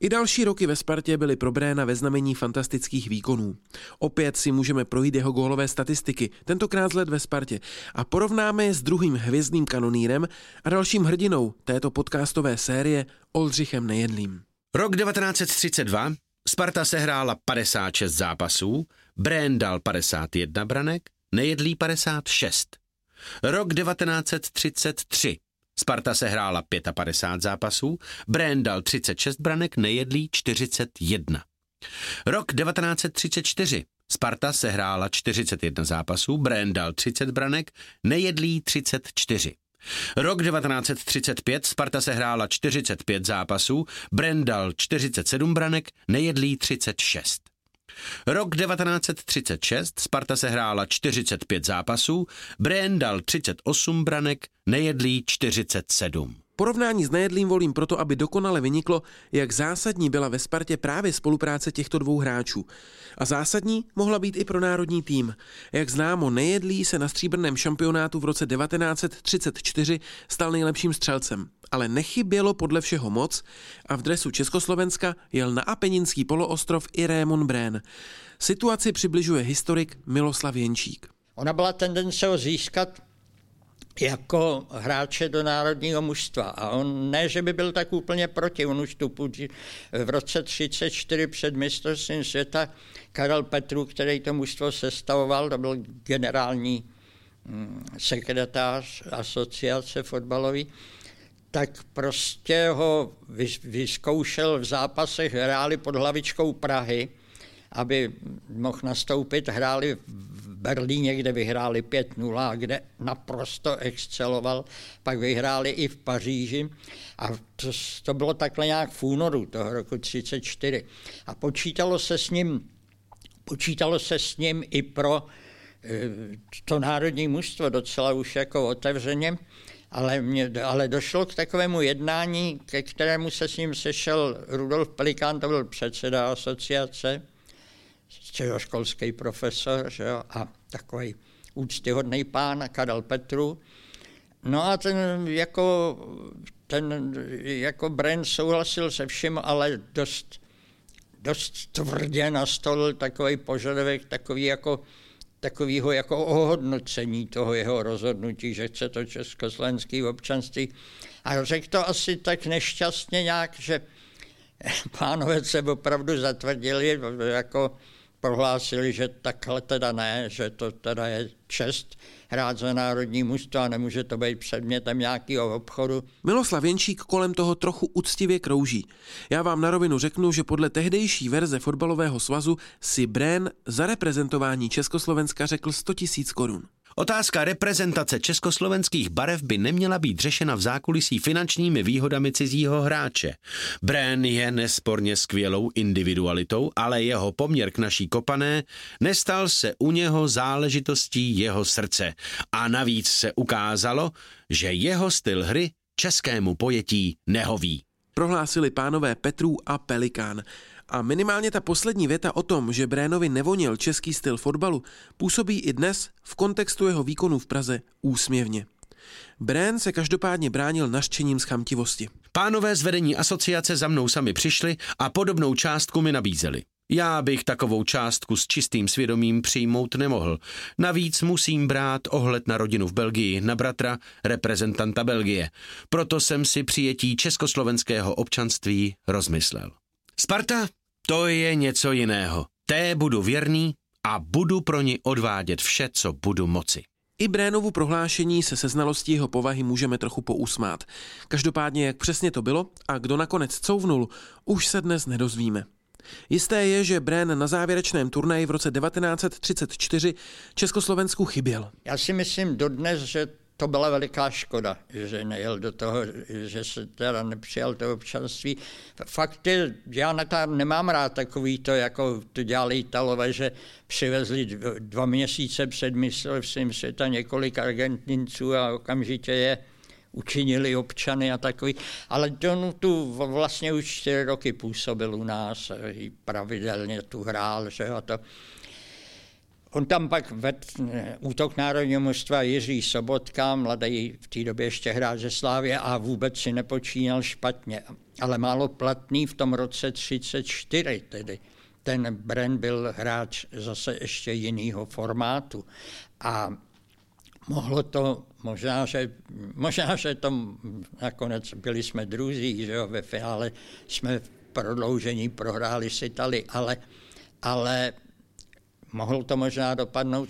I další roky ve Spartě byly pro Bréna ve znamení fantastických výkonů. Opět si můžeme projít jeho gólové statistiky, tentokrát z let ve Spartě, a porovnáme je s druhým hvězdným kanonírem a dalším hrdinou této podcastové série Oldřichem Nejedlým. Rok 1932 Sparta sehrála 56 zápasů, Brén dal 51 branek, Nejedlý 56. Rok 1933. Sparta sehrála 55 zápasů, Brén dal 36 branek, Nejedlý 41. Rok 1934. Sparta sehrála 41 zápasů, Brén dal 30 branek, Nejedlý 34. Rok 1935 Sparta se hrála 45 zápasů, Brendal 47 branek, Nejedlý 36. Rok 1936 Sparta se hrála 45 zápasů, Brendal 38 branek, Nejedlý 47. Porovnání s nejedlým volím proto, aby dokonale vyniklo, jak zásadní byla ve Spartě právě spolupráce těchto dvou hráčů. A zásadní mohla být i pro národní tým. Jak známo, nejedlý se na stříbrném šampionátu v roce 1934 stal nejlepším střelcem. Ale nechybělo podle všeho moc a v dresu Československa jel na Apeninský poloostrov i Raymond Brén. Situaci přibližuje historik Miloslav Jenčík. Ona byla tendence ho získat jako hráče do národního mužstva. A on ne, že by byl tak úplně proti, on už tu v roce 34 před mistrovstvím světa Karel Petru, který to mužstvo sestavoval, to byl generální mm, sekretář asociace fotbalový, tak prostě ho vyzkoušel v zápasech, hráli pod hlavičkou Prahy, aby mohl nastoupit, hráli v Berlíně, kde vyhráli 5-0, kde naprosto exceloval, pak vyhráli i v Paříži. A to, to bylo takhle nějak v únoru toho roku 34 a počítalo se s ním počítalo se s ním i pro eh, to národní mužstvo docela už jako otevřeně, ale, mě, ale došlo k takovému jednání, ke kterému se s ním sešel Rudolf Pelikán, to byl předseda asociace, středoškolský profesor že jo, a takový úctyhodný pán Karel Petru. No a ten jako, ten jako Bren souhlasil se vším, ale dost, dost tvrdě nastolil takový požadavek, takový jako, takovýho jako ohodnocení toho jeho rozhodnutí, že chce to československé občanství. A řekl to asi tak nešťastně nějak, že pánové se opravdu zatvrdili, jako prohlásili, že takhle teda ne, že to teda je čest hrát za národní mužstvo a nemůže to být předmětem nějakého obchodu. Miloslav Jenčík kolem toho trochu úctivě krouží. Já vám na rovinu řeknu, že podle tehdejší verze fotbalového svazu si Brén za reprezentování Československa řekl 100 000 korun. Otázka reprezentace československých barev by neměla být řešena v zákulisí finančními výhodami cizího hráče. Brén je nesporně skvělou individualitou, ale jeho poměr k naší kopané nestal se u něho záležitostí jeho srdce. A navíc se ukázalo, že jeho styl hry českému pojetí nehoví. Prohlásili pánové Petrů a Pelikán. A minimálně ta poslední věta o tom, že Brénovi nevonil český styl fotbalu, působí i dnes v kontextu jeho výkonu v Praze úsměvně. Brén se každopádně bránil naštěním z chamtivosti. Pánové z vedení asociace za mnou sami přišli a podobnou částku mi nabízeli. Já bych takovou částku s čistým svědomím přijmout nemohl. Navíc musím brát ohled na rodinu v Belgii, na bratra, reprezentanta Belgie. Proto jsem si přijetí československého občanství rozmyslel. Sparta to je něco jiného. Té budu věrný a budu pro ní odvádět vše, co budu moci. I Brénovu prohlášení se se znalostí jeho povahy můžeme trochu pousmát. Každopádně, jak přesně to bylo a kdo nakonec couvnul, už se dnes nedozvíme. Jisté je, že Brén na závěrečném turnaji v roce 1934 Československu chyběl. Já si myslím dodnes, že to byla veliká škoda, že nejel do toho, že se teda nepřijal to občanství. Fakt je, já nemám rád takový to, jako to dělali Italové, že přivezli dva měsíce před mistrovstvím světa několik Argentinců a okamžitě je učinili občany a takový. Ale on tu vlastně už čtyři roky působil u nás, pravidelně tu hrál, že a to. On tam pak vedl útok národního mužstva Jiří Sobotka, mladý v té době ještě hrál ze Slávě a vůbec si nepočínal špatně. Ale málo platný v tom roce 34 tedy. Ten Bren byl hráč zase ještě jiného formátu. A mohlo to, možná, že, možná, že to nakonec byli jsme druzí, že jo, ve finále jsme v prodloužení prohráli s Itali, ale, ale mohlo to možná dopadnout.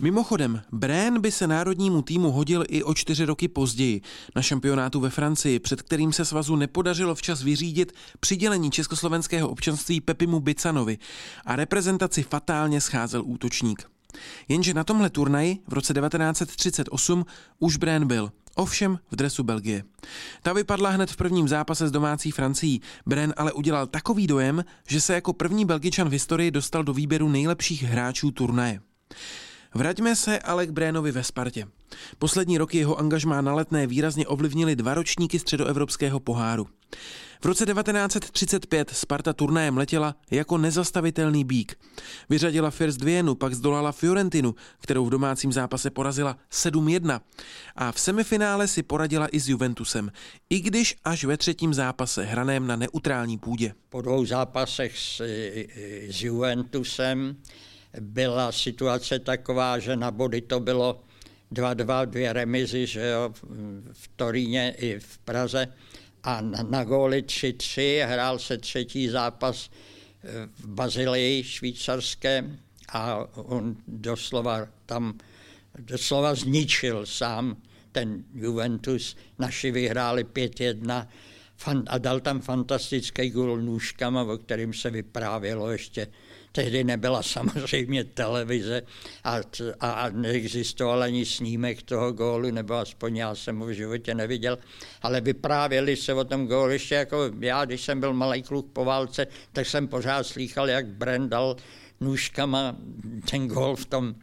Mimochodem, Brén by se národnímu týmu hodil i o čtyři roky později na šampionátu ve Francii, před kterým se svazu nepodařilo včas vyřídit přidělení československého občanství Pepimu Bicanovi a reprezentaci fatálně scházel útočník. Jenže na tomhle turnaji v roce 1938 už Brén byl, ovšem v dresu Belgie. Ta vypadla hned v prvním zápase s domácí Francií. Bren ale udělal takový dojem, že se jako první Belgičan v historii dostal do výběru nejlepších hráčů turnaje. Vraťme se ale k Brénovi ve Spartě. Poslední roky jeho angažmá na letné výrazně ovlivnili dva ročníky středoevropského poháru. V roce 1935 Sparta turnajem letěla jako nezastavitelný bík. Vyřadila First Vienu, pak zdolala Fiorentinu, kterou v domácím zápase porazila 7-1. A v semifinále si poradila i s Juventusem, i když až ve třetím zápase hraném na neutrální půdě. Po dvou zápasech s, s Juventusem byla situace taková, že na body to bylo 2-2, dvě remizy, že jo, v Toríně i v Praze a na, góly 3-3 hrál se třetí zápas eh, v Bazilii švýcarské a on doslova tam doslova zničil sám ten Juventus. Naši vyhráli 5-1 a dal tam fantastický gól nůžkama, o kterým se vyprávělo ještě Tehdy nebyla samozřejmě televize a, a neexistoval ani snímek toho gólu, nebo aspoň já jsem ho v životě neviděl, ale vyprávěli se o tom gólu ještě jako já, když jsem byl malý kluk po válce, tak jsem pořád slýchal, jak Brendal nůžkama ten gól v tom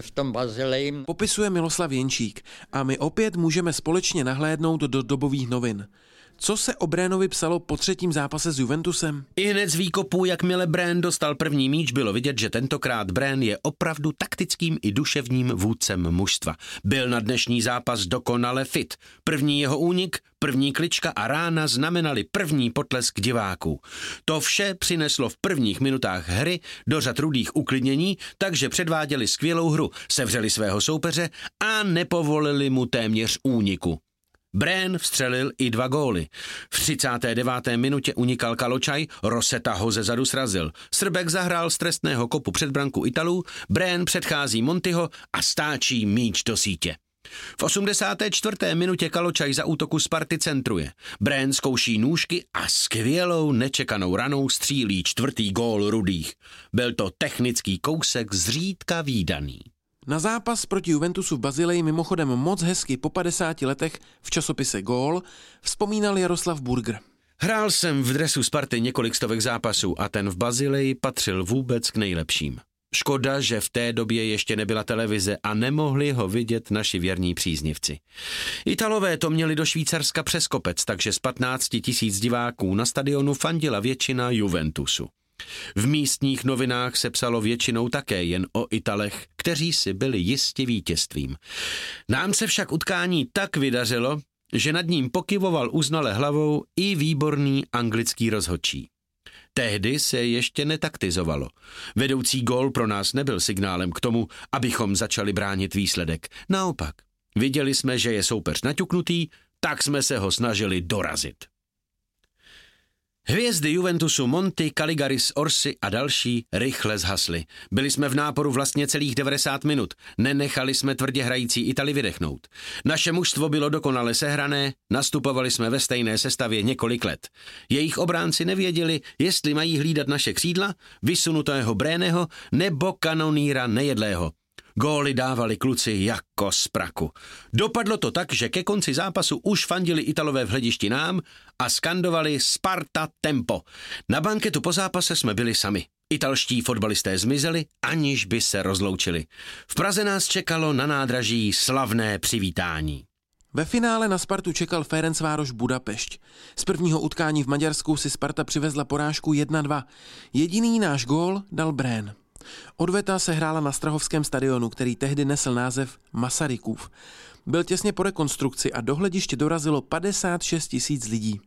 v tom Bazileji. Popisuje Miloslav Jenčík a my opět můžeme společně nahlédnout do dobových novin. Co se o Brénovi psalo po třetím zápase s Juventusem? I hned z výkopů, jakmile Brén dostal první míč, bylo vidět, že tentokrát Brén je opravdu taktickým i duševním vůdcem mužstva. Byl na dnešní zápas dokonale fit. První jeho únik, první klička a rána znamenali první potlesk diváků. To vše přineslo v prvních minutách hry do řad rudých uklidnění, takže předváděli skvělou hru, sevřeli svého soupeře a nepovolili mu téměř úniku. Brén vstřelil i dva góly. V 39. minutě unikal Kaločaj, Roseta ho ze zadu srazil. Srbek zahrál z trestného kopu před branku Italů, Brén předchází Montyho a stáčí míč do sítě. V 84. minutě Kaločaj za útoku Sparty centruje. Brén zkouší nůžky a skvělou nečekanou ranou střílí čtvrtý gól rudých. Byl to technický kousek zřídka výdaný. Na zápas proti Juventusu v Bazileji mimochodem moc hezky po 50 letech v časopise Gól vzpomínal Jaroslav Burger. Hrál jsem v dresu Sparty několik stovek zápasů a ten v Bazileji patřil vůbec k nejlepším. Škoda, že v té době ještě nebyla televize a nemohli ho vidět naši věrní příznivci. Italové to měli do Švýcarska přes kopec, takže z 15 tisíc diváků na stadionu fandila většina Juventusu. V místních novinách se psalo většinou také jen o Italech, kteří si byli jistě vítězstvím. Nám se však utkání tak vydařilo, že nad ním pokyvoval uznale hlavou i výborný anglický rozhodčí. Tehdy se ještě netaktizovalo. Vedoucí gól pro nás nebyl signálem k tomu, abychom začali bránit výsledek. Naopak, viděli jsme, že je soupeř naťuknutý, tak jsme se ho snažili dorazit. Hvězdy Juventusu Monty, Caligaris, Orsi a další rychle zhasly. Byli jsme v náporu vlastně celých 90 minut. Nenechali jsme tvrdě hrající Itali vydechnout. Naše mužstvo bylo dokonale sehrané, nastupovali jsme ve stejné sestavě několik let. Jejich obránci nevěděli, jestli mají hlídat naše křídla, vysunutého Bréneho nebo kanoníra nejedlého. Góly dávali kluci jako z praku. Dopadlo to tak, že ke konci zápasu už fandili Italové v hledišti nám a skandovali Sparta Tempo. Na banketu po zápase jsme byli sami. Italští fotbalisté zmizeli, aniž by se rozloučili. V Praze nás čekalo na nádraží slavné přivítání. Ve finále na Spartu čekal Ferencvároš Budapešť. Z prvního utkání v Maďarsku si Sparta přivezla porážku 1-2. Jediný náš gól dal Brén. Odveta se hrála na Strahovském stadionu, který tehdy nesl název Masarykův. Byl těsně po rekonstrukci a do hlediště dorazilo 56 tisíc lidí.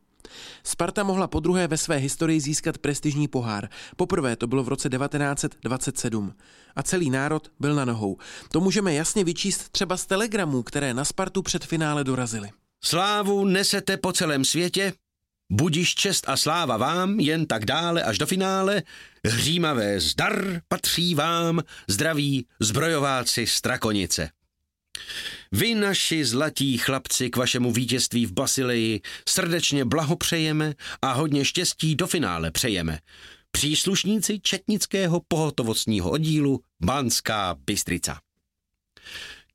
Sparta mohla po druhé ve své historii získat prestižní pohár. Poprvé to bylo v roce 1927. A celý národ byl na nohou. To můžeme jasně vyčíst třeba z telegramů, které na Spartu před finále dorazily. Slávu nesete po celém světě, Budiš čest a sláva vám, jen tak dále až do finále, hřímavé zdar patří vám, zdraví zbrojováci Strakonice. Vy, naši zlatí chlapci, k vašemu vítězství v Basileji srdečně blahopřejeme a hodně štěstí do finále přejeme. Příslušníci Četnického pohotovostního oddílu Banská Bystrica.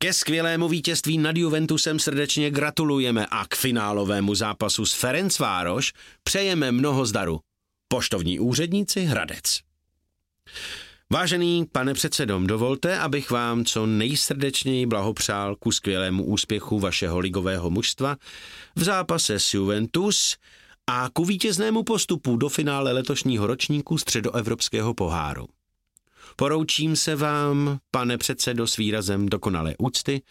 Ke skvělému vítězství nad Juventusem srdečně gratulujeme a k finálovému zápasu s Ferencvároš přejeme mnoho zdaru. Poštovní úředníci Hradec. Vážený pane předsedom, dovolte, abych vám co nejsrdečněji blahopřál ku skvělému úspěchu vašeho ligového mužstva v zápase s Juventus a ku vítěznému postupu do finále letošního ročníku středoevropského poháru. Poroučím se vám, pane předsedo, s výrazem dokonalé úcty,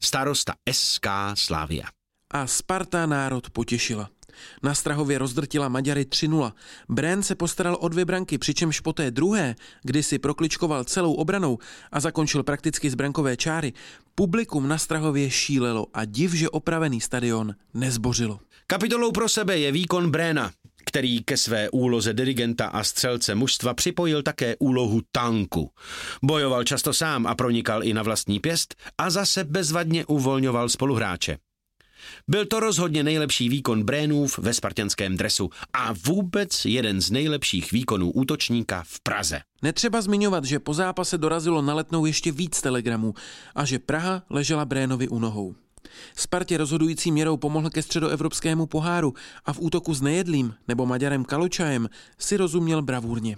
starosta SK Slávia. A Sparta národ potěšila. Na Strahově rozdrtila Maďary 3-0. Brén se postaral o dvě branky, přičemž po té druhé, kdy si prokličkoval celou obranou a zakončil prakticky z brankové čáry, publikum na Strahově šílelo a div, že opravený stadion nezbořilo. Kapitolou pro sebe je výkon Bréna, který ke své úloze dirigenta a střelce mužstva připojil také úlohu tanku. Bojoval často sám a pronikal i na vlastní pěst a zase bezvadně uvolňoval spoluhráče. Byl to rozhodně nejlepší výkon Brénův ve spartianském dresu a vůbec jeden z nejlepších výkonů útočníka v Praze. Netřeba zmiňovat, že po zápase dorazilo na letnou ještě víc telegramů a že Praha ležela Brénovi u nohou. Spartě rozhodující měrou pomohl ke středoevropskému poháru a v útoku s Nejedlým nebo Maďarem Kaločajem si rozuměl bravurně.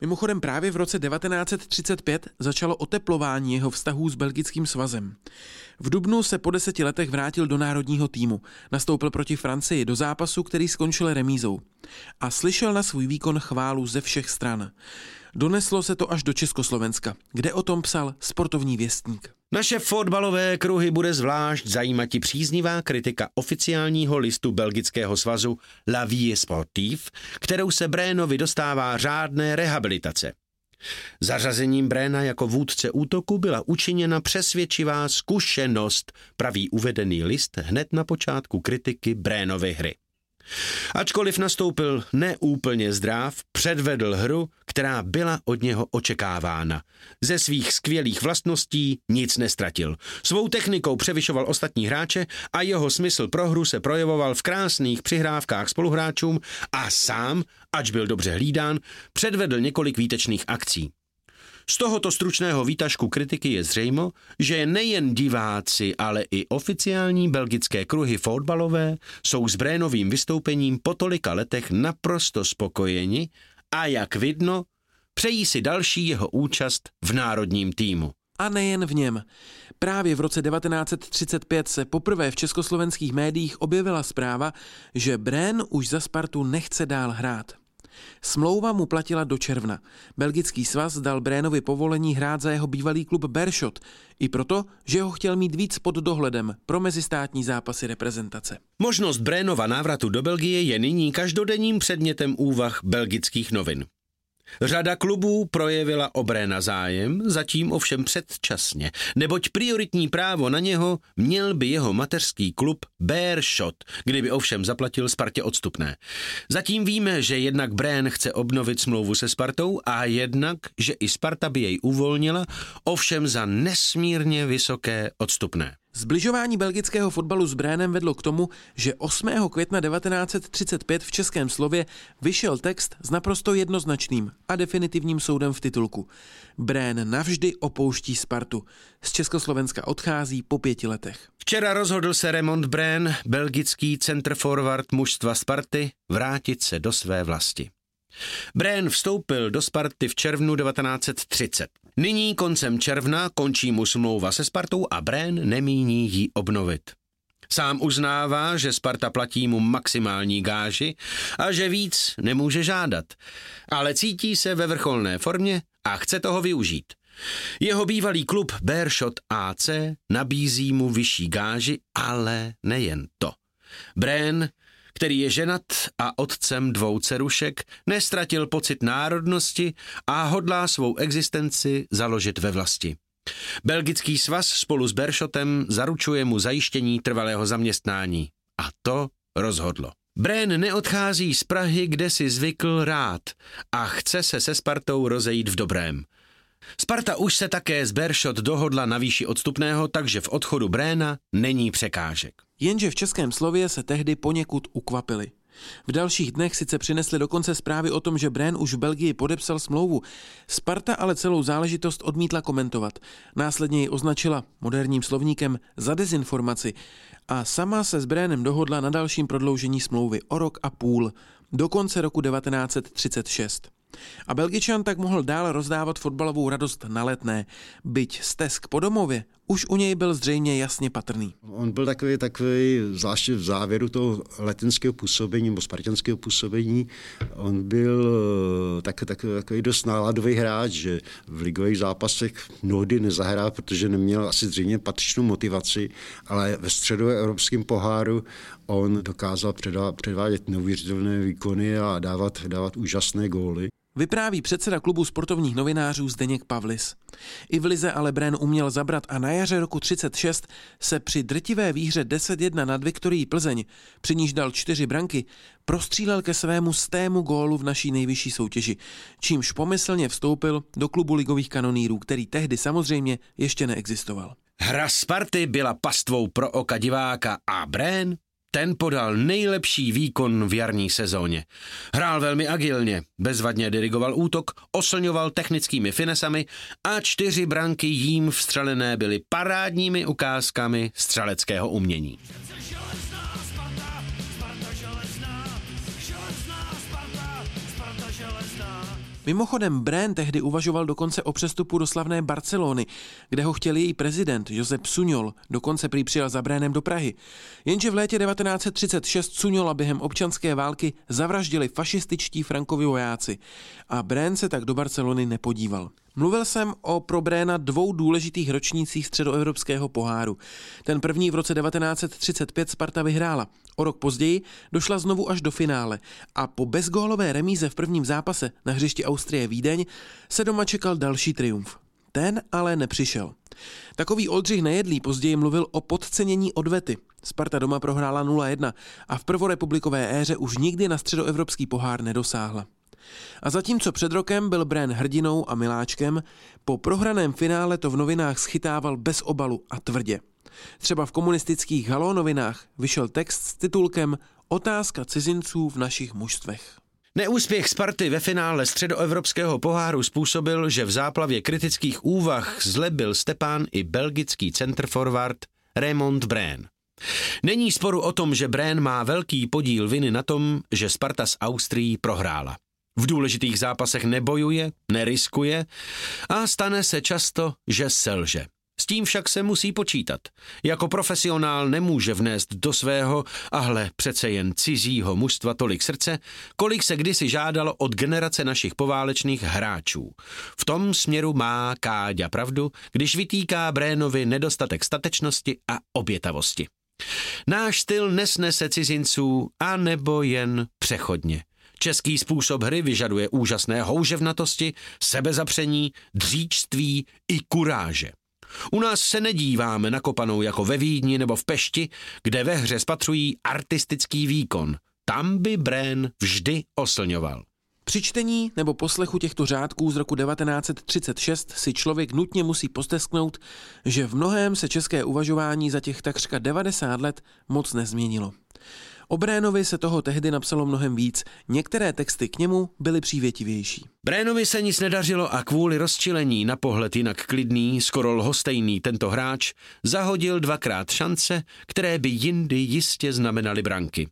Mimochodem právě v roce 1935 začalo oteplování jeho vztahů s Belgickým svazem. V Dubnu se po deseti letech vrátil do národního týmu. Nastoupil proti Francii do zápasu, který skončil remízou. A slyšel na svůj výkon chválu ze všech stran. Doneslo se to až do Československa, kde o tom psal sportovní věstník. Naše fotbalové kruhy bude zvlášť zajímat i příznivá kritika oficiálního listu Belgického svazu La Vie Sportive, kterou se Brénovi dostává řádné rehabilitace. Zařazením Bréna jako vůdce útoku byla učiněna přesvědčivá zkušenost, praví uvedený list hned na počátku kritiky Brénovy hry. Ačkoliv nastoupil neúplně zdrav, předvedl hru, která byla od něho očekávána. Ze svých skvělých vlastností nic nestratil. Svou technikou převyšoval ostatní hráče a jeho smysl pro hru se projevoval v krásných přihrávkách spoluhráčům a sám, ač byl dobře hlídán, předvedl několik výtečných akcí. Z tohoto stručného výtažku kritiky je zřejmo, že nejen diváci, ale i oficiální belgické kruhy fotbalové jsou s Brénovým vystoupením po tolika letech naprosto spokojeni a jak vidno, přejí si další jeho účast v národním týmu. A nejen v něm. Právě v roce 1935 se poprvé v československých médiích objevila zpráva, že Brén už za Spartu nechce dál hrát. Smlouva mu platila do června. Belgický svaz dal Brénovi povolení hrát za jeho bývalý klub Bershot, i proto, že ho chtěl mít víc pod dohledem pro mezistátní zápasy reprezentace. Možnost Brénova návratu do Belgie je nyní každodenním předmětem úvah belgických novin. Řada klubů projevila obré na zájem, zatím ovšem předčasně, neboť prioritní právo na něho měl by jeho mateřský klub Bear Shot, kdyby ovšem zaplatil Spartě odstupné. Zatím víme, že jednak Brén chce obnovit smlouvu se Spartou a jednak, že i Sparta by jej uvolnila, ovšem za nesmírně vysoké odstupné. Zbližování belgického fotbalu s Brénem vedlo k tomu, že 8. května 1935 v Českém slově vyšel text s naprosto jednoznačným a definitivním soudem v titulku. Brén navždy opouští Spartu. Z Československa odchází po pěti letech. Včera rozhodl se Remont Brén, belgický centerforward mužstva Sparty, vrátit se do své vlasti. Brén vstoupil do Sparty v červnu 1930. Nyní koncem června končí mu smlouva se Spartou a Brén nemíní ji obnovit. Sám uznává, že Sparta platí mu maximální gáži a že víc nemůže žádat, ale cítí se ve vrcholné formě a chce toho využít. Jeho bývalý klub Bearshot AC nabízí mu vyšší gáži, ale nejen to. Brén který je ženat a otcem dvou cerušek, nestratil pocit národnosti a hodlá svou existenci založit ve vlasti. Belgický svaz spolu s Beršotem zaručuje mu zajištění trvalého zaměstnání. A to rozhodlo. Brén neodchází z Prahy, kde si zvykl rád a chce se se Spartou rozejít v dobrém. Sparta už se také z Beršot dohodla na výši odstupného, takže v odchodu Bréna není překážek. Jenže v českém slově se tehdy poněkud ukvapili. V dalších dnech sice přinesli dokonce zprávy o tom, že Brén už v Belgii podepsal smlouvu. Sparta ale celou záležitost odmítla komentovat. Následně ji označila moderním slovníkem za dezinformaci a sama se s Brénem dohodla na dalším prodloužení smlouvy o rok a půl do konce roku 1936. A Belgičan tak mohl dál rozdávat fotbalovou radost na letné, byť stesk po domově už u něj byl zřejmě jasně patrný. On byl takový, takový zvláště v závěru toho letenského působení nebo spartanského působení, on byl eh, tak, tak, takový dost náladový hráč, že v ligových zápasech mnohdy nezahrál, protože neměl asi zřejmě patřičnou motivaci, ale ve středové evropském poháru on dokázal předvádět neuvěřitelné výkony a dávat, dávat úžasné góly. Vypráví předseda klubu sportovních novinářů Zdeněk Pavlis. I v Lize ale Bren uměl zabrat a na jaře roku 36 se při drtivé výhře 10-1 nad Viktorií Plzeň, při níž dal čtyři branky, prostřílel ke svému stému gólu v naší nejvyšší soutěži, čímž pomyslně vstoupil do klubu ligových kanonýrů, který tehdy samozřejmě ještě neexistoval. Hra Sparty byla pastvou pro oka diváka a Brén ten podal nejlepší výkon v jarní sezóně. Hrál velmi agilně, bezvadně dirigoval útok, oslňoval technickými finesami a čtyři branky jím vstřelené byly parádními ukázkami střeleckého umění. Mimochodem, Brand tehdy uvažoval dokonce o přestupu do slavné Barcelony, kde ho chtěl její prezident Josep Suňol, dokonce prý přijal za Brénem do Prahy. Jenže v létě 1936 Suňola během občanské války zavraždili fašističtí frankovi vojáci a Brand se tak do Barcelony nepodíval. Mluvil jsem o pro Bréna dvou důležitých ročnících středoevropského poháru. Ten první v roce 1935 Sparta vyhrála. O rok později došla znovu až do finále a po bezgólové remíze v prvním zápase na hřišti Austrie Vídeň se doma čekal další triumf. Ten ale nepřišel. Takový Oldřich Nejedlý později mluvil o podcenění odvety. Sparta doma prohrála 0-1 a v prvorepublikové éře už nikdy na středoevropský pohár nedosáhla. A zatímco před rokem byl Bren hrdinou a miláčkem, po prohraném finále to v novinách schytával bez obalu a tvrdě. Třeba v komunistických Halo novinách vyšel text s titulkem Otázka cizinců v našich mužstvech. Neúspěch Sparty ve finále středoevropského poháru způsobil, že v záplavě kritických úvah zlebil Stepán i belgický centerforward Raymond Brén. Není sporu o tom, že Brén má velký podíl viny na tom, že Sparta s Austrií prohrála. V důležitých zápasech nebojuje, neriskuje a stane se často, že selže. S tím však se musí počítat. Jako profesionál nemůže vnést do svého, ahle přece jen cizího mužstva tolik srdce, kolik se kdysi žádalo od generace našich poválečných hráčů. V tom směru má Káďa pravdu, když vytýká Brénovi nedostatek statečnosti a obětavosti. Náš styl nesnese cizinců a nebo jen přechodně. Český způsob hry vyžaduje úžasné houževnatosti, sebezapření, dříčství i kuráže. U nás se nedíváme na kopanou jako ve Vídni nebo v Pešti, kde ve hře spatřují artistický výkon. Tam by Brén vždy oslňoval. Při čtení nebo poslechu těchto řádků z roku 1936 si člověk nutně musí postesknout, že v mnohém se české uvažování za těch takřka 90 let moc nezměnilo. O Brénovi se toho tehdy napsalo mnohem víc, některé texty k němu byly přívětivější. Brénovi se nic nedařilo a kvůli rozčilení na pohled jinak klidný, skoro lhostejný tento hráč zahodil dvakrát šance, které by jindy jistě znamenaly branky.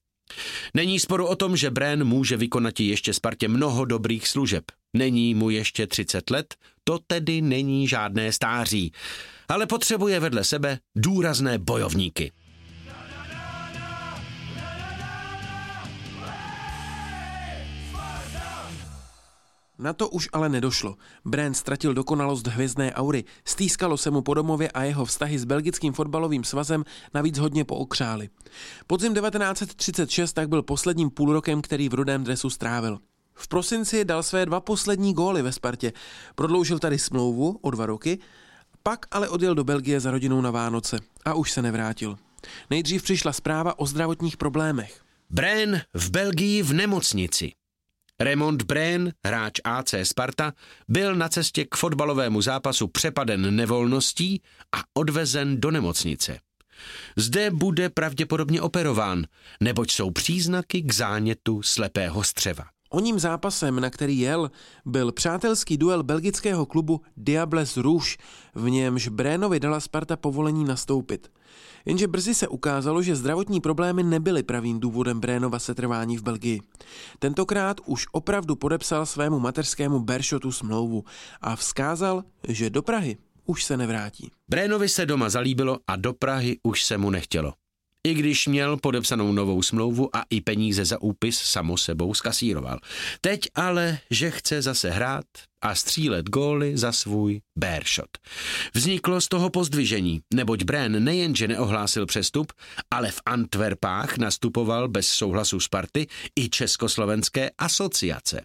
Není sporu o tom, že Brén může vykonat ještě Spartě mnoho dobrých služeb. Není mu ještě 30 let, to tedy není žádné stáří, ale potřebuje vedle sebe důrazné bojovníky. Na to už ale nedošlo. Brand ztratil dokonalost hvězdné aury, stýskalo se mu po domově a jeho vztahy s belgickým fotbalovým svazem navíc hodně pookřály. Podzim 1936 tak byl posledním půlrokem, který v rudém dresu strávil. V prosinci dal své dva poslední góly ve Spartě, prodloužil tady smlouvu o dva roky, pak ale odjel do Belgie za rodinou na Vánoce a už se nevrátil. Nejdřív přišla zpráva o zdravotních problémech. Brén v Belgii v nemocnici. Raymond Brén, hráč AC Sparta, byl na cestě k fotbalovému zápasu přepaden nevolností a odvezen do nemocnice. Zde bude pravděpodobně operován, neboť jsou příznaky k zánětu slepého střeva. Oním zápasem, na který jel, byl přátelský duel belgického klubu Diables Rouge, v němž Brénovi dala Sparta povolení nastoupit. Jenže brzy se ukázalo, že zdravotní problémy nebyly pravým důvodem Brénova setrvání v Belgii. Tentokrát už opravdu podepsal svému mateřskému Bershotu smlouvu a vzkázal, že do Prahy už se nevrátí. Brénovi se doma zalíbilo a do Prahy už se mu nechtělo. I když měl podepsanou novou smlouvu a i peníze za úpis samo sebou skasíroval. Teď ale, že chce zase hrát a střílet góly za svůj bearshot. Vzniklo z toho pozdvižení, neboť Bren nejenže neohlásil přestup, ale v Antwerpách nastupoval bez souhlasu Sparty i Československé asociace.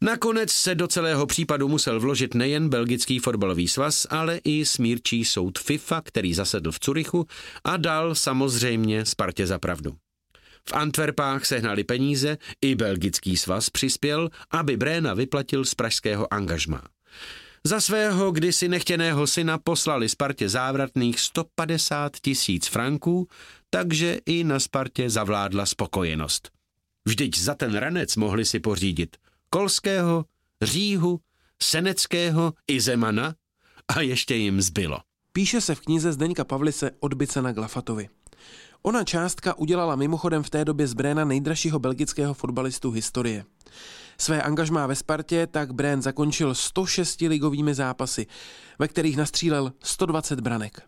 Nakonec se do celého případu musel vložit nejen belgický fotbalový svaz, ale i smírčí soud FIFA, který zasedl v Curychu a dal samozřejmě Spartě za pravdu. V Antwerpách sehnali peníze, i belgický svaz přispěl, aby Bréna vyplatil z pražského angažmá. Za svého kdysi nechtěného syna poslali Spartě závratných 150 tisíc franků, takže i na Spartě zavládla spokojenost. Vždyť za ten ranec mohli si pořídit Kolského, Říhu, Seneckého i Zemana a ještě jim zbylo. Píše se v knize Zdeňka Pavlise Odbice na Glafatovi. Ona částka udělala mimochodem v té době z Bréna nejdražšího belgického fotbalistu historie. Své angažmá ve Spartě tak Brén zakončil 106 ligovými zápasy, ve kterých nastřílel 120 branek.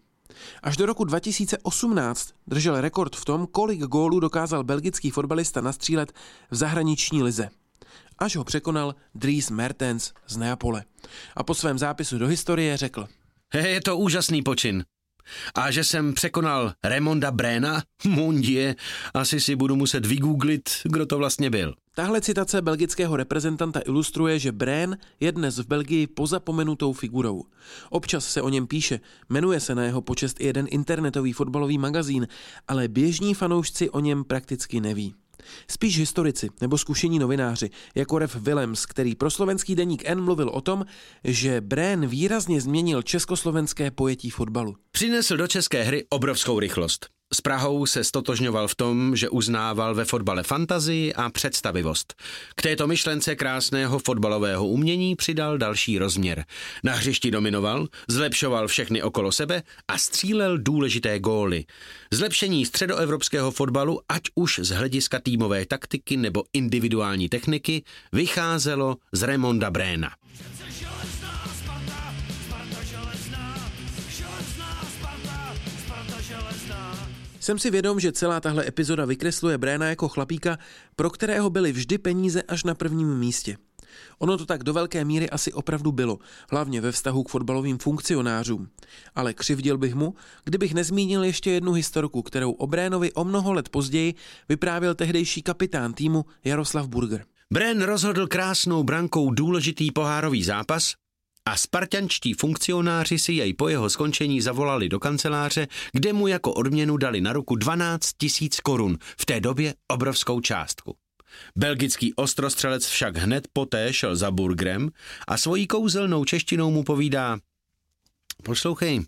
Až do roku 2018 držel rekord v tom, kolik gólů dokázal belgický fotbalista nastřílet v zahraniční lize až ho překonal Dries Mertens z Neapole. A po svém zápisu do historie řekl. Je to úžasný počin. A že jsem překonal Remonda Bréna? Mundie, asi si budu muset vygooglit, kdo to vlastně byl. Tahle citace belgického reprezentanta ilustruje, že Brén je dnes v Belgii pozapomenutou figurou. Občas se o něm píše, jmenuje se na jeho počest i jeden internetový fotbalový magazín, ale běžní fanoušci o něm prakticky neví. Spíš historici nebo zkušení novináři, jako Rev Willems, který pro slovenský deník N mluvil o tom, že Brén výrazně změnil československé pojetí fotbalu. Přinesl do české hry obrovskou rychlost. S Prahou se stotožňoval v tom, že uznával ve fotbale fantazii a představivost. K této myšlence krásného fotbalového umění přidal další rozměr. Na hřišti dominoval, zlepšoval všechny okolo sebe a střílel důležité góly. Zlepšení středoevropského fotbalu, ať už z hlediska týmové taktiky nebo individuální techniky, vycházelo z Remonda Bréna. Jsem si vědom, že celá tahle epizoda vykresluje Bréna jako chlapíka, pro kterého byly vždy peníze až na prvním místě. Ono to tak do velké míry asi opravdu bylo, hlavně ve vztahu k fotbalovým funkcionářům. Ale křivdil bych mu, kdybych nezmínil ještě jednu historku, kterou o Brénovi o mnoho let později vyprávěl tehdejší kapitán týmu Jaroslav Burger. Bren rozhodl krásnou brankou důležitý pohárový zápas a spartančtí funkcionáři si jej po jeho skončení zavolali do kanceláře, kde mu jako odměnu dali na ruku 12 tisíc korun, v té době obrovskou částku. Belgický ostrostřelec však hned poté šel za burgrem a svojí kouzelnou češtinou mu povídá Poslouchej,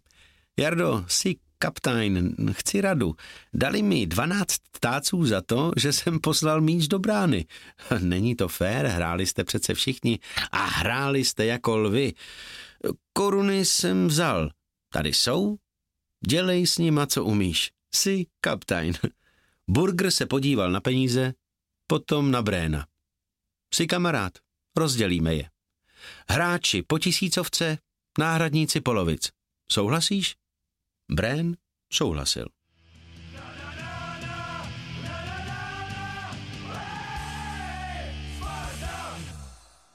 Jardo, jsi kaptajn, chci radu. Dali mi 12 táců za to, že jsem poslal míč do brány. Není to fér, hráli jste přece všichni a hráli jste jako lvy. Koruny jsem vzal. Tady jsou? Dělej s nima, co umíš. Jsi kaptajn. Burger se podíval na peníze, potom na Bréna. Jsi kamarád, rozdělíme je. Hráči po tisícovce, náhradníci polovic. Souhlasíš? Brén souhlasil.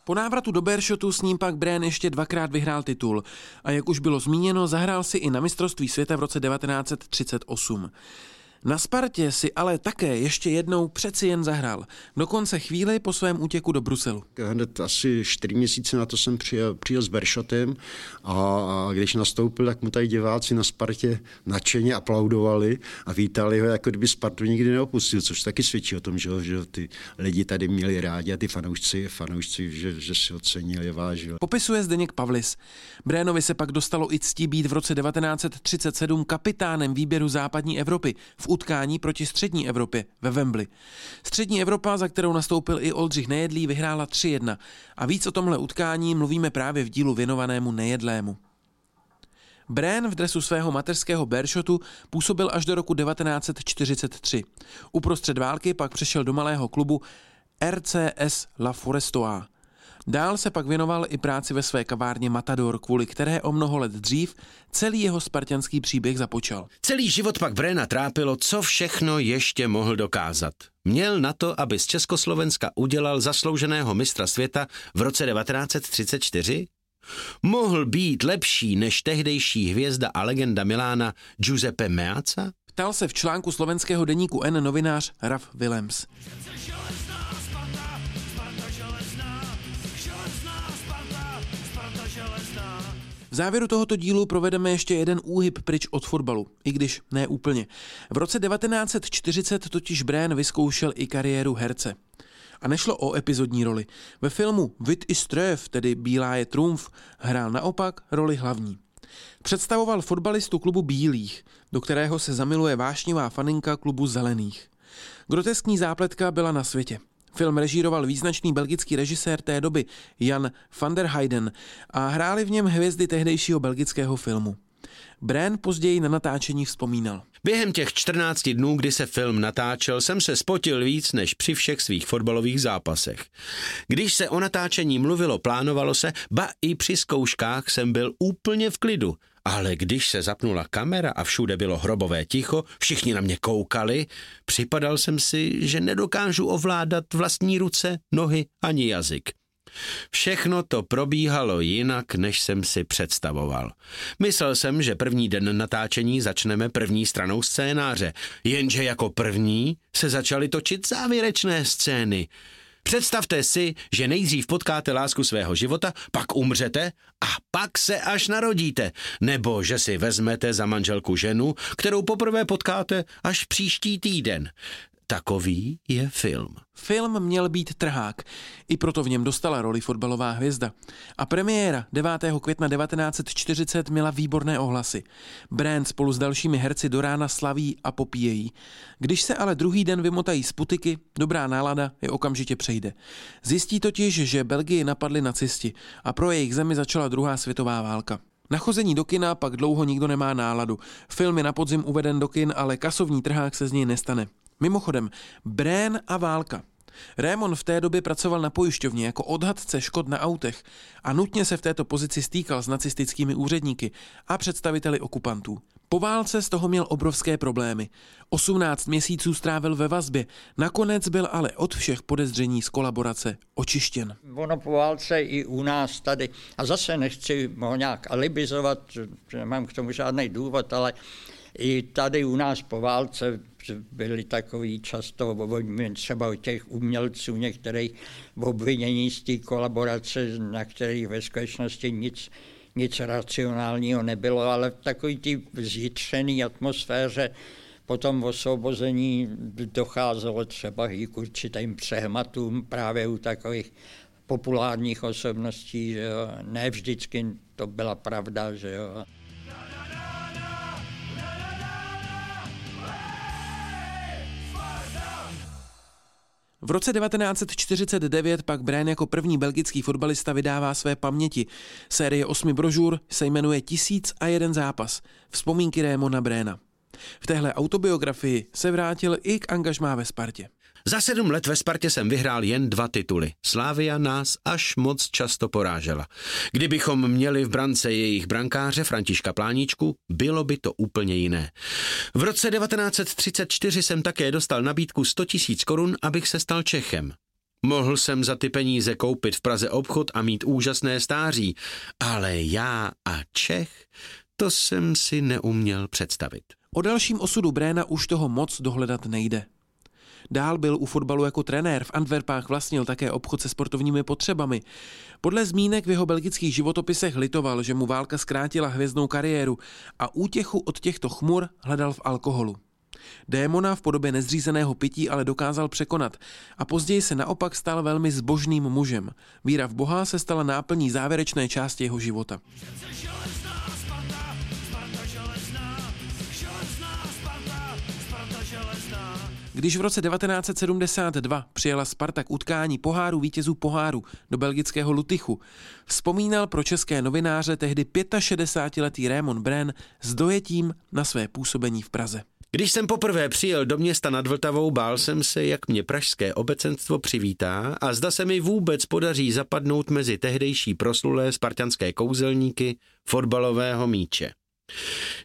Po návratu do Bershotu s ním pak Brén ještě dvakrát vyhrál titul a jak už bylo zmíněno, zahrál si i na mistrovství světa v roce 1938. Na Spartě si ale také ještě jednou přeci jen zahrál. Dokonce chvíli po svém útěku do Bruselu. Hned asi čtyři měsíce na to jsem přijel, přijel s Beršotem a, a když nastoupil, tak mu tady diváci na Spartě nadšeně aplaudovali a vítali ho, jako kdyby Spartu nikdy neopustil, což taky svědčí o tom, že, že ty lidi tady měli rádi a ty fanoušci, fanoušci že, že si ocenili, vážili. Popisuje Zdeněk Pavlis. Brénovi se pak dostalo i ctí být v roce 1937 kapitánem výběru západní Evropy v utkání proti střední Evropě ve Wembley. Střední Evropa, za kterou nastoupil i Oldřich Nejedlý, vyhrála 3-1 a víc o tomhle utkání mluvíme právě v dílu věnovanému Nejedlému. Brén v dresu svého mateřského Bershotu působil až do roku 1943. Uprostřed války pak přešel do malého klubu RCS La Forestoa. Dál se pak věnoval i práci ve své kavárně Matador, kvůli které o mnoho let dřív celý jeho spartianský příběh započal. Celý život pak Bréna trápilo, co všechno ještě mohl dokázat. Měl na to, aby z Československa udělal zaslouženého mistra světa v roce 1934? Mohl být lepší než tehdejší hvězda a legenda Milána Giuseppe Meazza? Ptal se v článku slovenského deníku N novinář Raf Willems. Závěru tohoto dílu provedeme ještě jeden úhyb pryč od fotbalu, i když ne úplně. V roce 1940 totiž Brén vyzkoušel i kariéru herce. A nešlo o epizodní roli. Ve filmu Vit i Ströv, tedy Bílá je trumf, hrál naopak roli hlavní. Představoval fotbalistu klubu Bílých, do kterého se zamiluje vášnivá faninka klubu Zelených. Groteskní zápletka byla na světě. Film režíroval význačný belgický režisér té doby Jan van der Heyden a hráli v něm hvězdy tehdejšího belgického filmu. Brand později na natáčení vzpomínal. Během těch 14 dnů, kdy se film natáčel, jsem se spotil víc než při všech svých fotbalových zápasech. Když se o natáčení mluvilo, plánovalo se, ba i při zkouškách jsem byl úplně v klidu. Ale když se zapnula kamera a všude bylo hrobové ticho, všichni na mě koukali, připadal jsem si, že nedokážu ovládat vlastní ruce, nohy ani jazyk. Všechno to probíhalo jinak, než jsem si představoval. Myslel jsem, že první den natáčení začneme první stranou scénáře, jenže jako první se začaly točit závěrečné scény. Představte si, že nejdřív potkáte lásku svého života, pak umřete a pak se až narodíte. Nebo že si vezmete za manželku ženu, kterou poprvé potkáte až příští týden. Takový je film. Film měl být trhák, i proto v něm dostala roli fotbalová hvězda. A premiéra 9. května 1940 měla výborné ohlasy. Brand spolu s dalšími herci do rána slaví a popíjejí. Když se ale druhý den vymotají z putiky, dobrá nálada je okamžitě přejde. Zjistí totiž, že Belgii napadli nacisti a pro jejich zemi začala druhá světová válka. Na chození do kina pak dlouho nikdo nemá náladu. Film je na podzim uveden do kin, ale kasovní trhák se z něj nestane. Mimochodem, Brén a válka. Rémon v té době pracoval na pojišťovně jako odhadce škod na autech a nutně se v této pozici stýkal s nacistickými úředníky a představiteli okupantů. Po válce z toho měl obrovské problémy. 18 měsíců strávil ve vazbě, nakonec byl ale od všech podezření z kolaborace očištěn. Ono po válce i u nás tady, a zase nechci ho nějak alibizovat, nemám k tomu žádný důvod, ale i tady u nás po válce byli takový často, třeba o těch umělců některých obvinění z té kolaborace, na kterých ve skutečnosti nic, nic racionálního nebylo, ale v takový té zjitřené atmosféře potom v osvobození docházelo třeba i k určitým přehmatům právě u takových populárních osobností, že jo. ne vždycky to byla pravda, že jo. V roce 1949 pak Brian jako první belgický fotbalista vydává své paměti. Série osmi brožur se jmenuje Tisíc a jeden zápas. Vzpomínky Rémona Bréna. V téhle autobiografii se vrátil i k angažmá ve Spartě. Za sedm let ve Spartě jsem vyhrál jen dva tituly. Slávia nás až moc často porážela. Kdybychom měli v brance jejich brankáře Františka Pláníčku, bylo by to úplně jiné. V roce 1934 jsem také dostal nabídku 100 tisíc korun, abych se stal Čechem. Mohl jsem za ty peníze koupit v Praze obchod a mít úžasné stáří, ale já a Čech, to jsem si neuměl představit. O dalším osudu Bréna už toho moc dohledat nejde. Dál byl u fotbalu jako trenér, v Antwerpách vlastnil také obchod se sportovními potřebami. Podle zmínek v jeho belgických životopisech litoval, že mu válka zkrátila hvězdnou kariéru a útěchu od těchto chmur hledal v alkoholu. Démona v podobě nezřízeného pití ale dokázal překonat a později se naopak stal velmi zbožným mužem. Víra v Boha se stala náplní závěrečné části jeho života. Když v roce 1972 přijela Sparta k utkání poháru vítězů poháru do belgického Lutychu, vzpomínal pro české novináře tehdy 65-letý Raymond Bren s dojetím na své působení v Praze. Když jsem poprvé přijel do města nad Vltavou, bál jsem se, jak mě pražské obecenstvo přivítá a zda se mi vůbec podaří zapadnout mezi tehdejší proslulé spartanské kouzelníky fotbalového míče.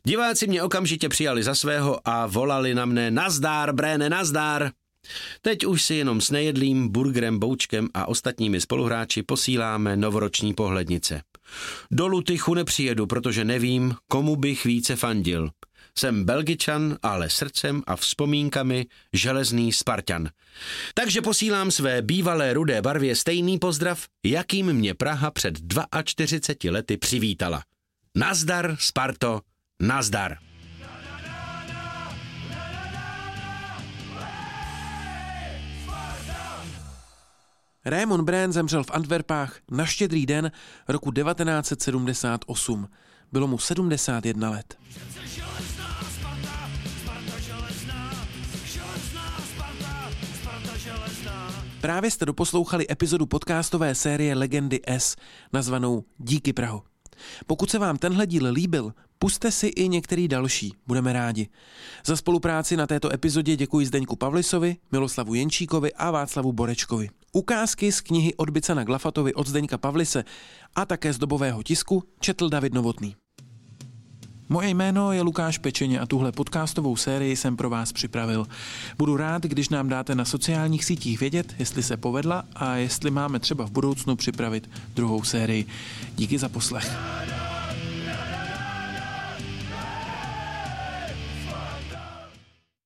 Diváci mě okamžitě přijali za svého a volali na mne nazdár, Bréne, nazdár. Teď už si jenom s nejedlým, burgerem, boučkem a ostatními spoluhráči posíláme novoroční pohlednice. Do Lutychu nepřijedu, protože nevím, komu bych více fandil. Jsem belgičan, ale srdcem a vzpomínkami železný Spartan. Takže posílám své bývalé rudé barvě stejný pozdrav, jakým mě Praha před 42 lety přivítala. Nazdar, Sparto, nazdar. Raymond Brand zemřel v Antwerpách na štědrý den roku 1978. Bylo mu 71 let. Právě jste doposlouchali epizodu podcastové série Legendy S, nazvanou Díky Prahu. Pokud se vám tenhle díl líbil, puste si i některý další, budeme rádi. Za spolupráci na této epizodě děkuji Zdeňku Pavlisovi, Miloslavu Jenčíkovi a Václavu Borečkovi. Ukázky z knihy od Bicana Glafatovi od Zdeňka Pavlise a také z dobového tisku četl David Novotný. Moje jméno je Lukáš Pečeně a tuhle podcastovou sérii jsem pro vás připravil. Budu rád, když nám dáte na sociálních sítích vědět, jestli se povedla a jestli máme třeba v budoucnu připravit druhou sérii. Díky za poslech.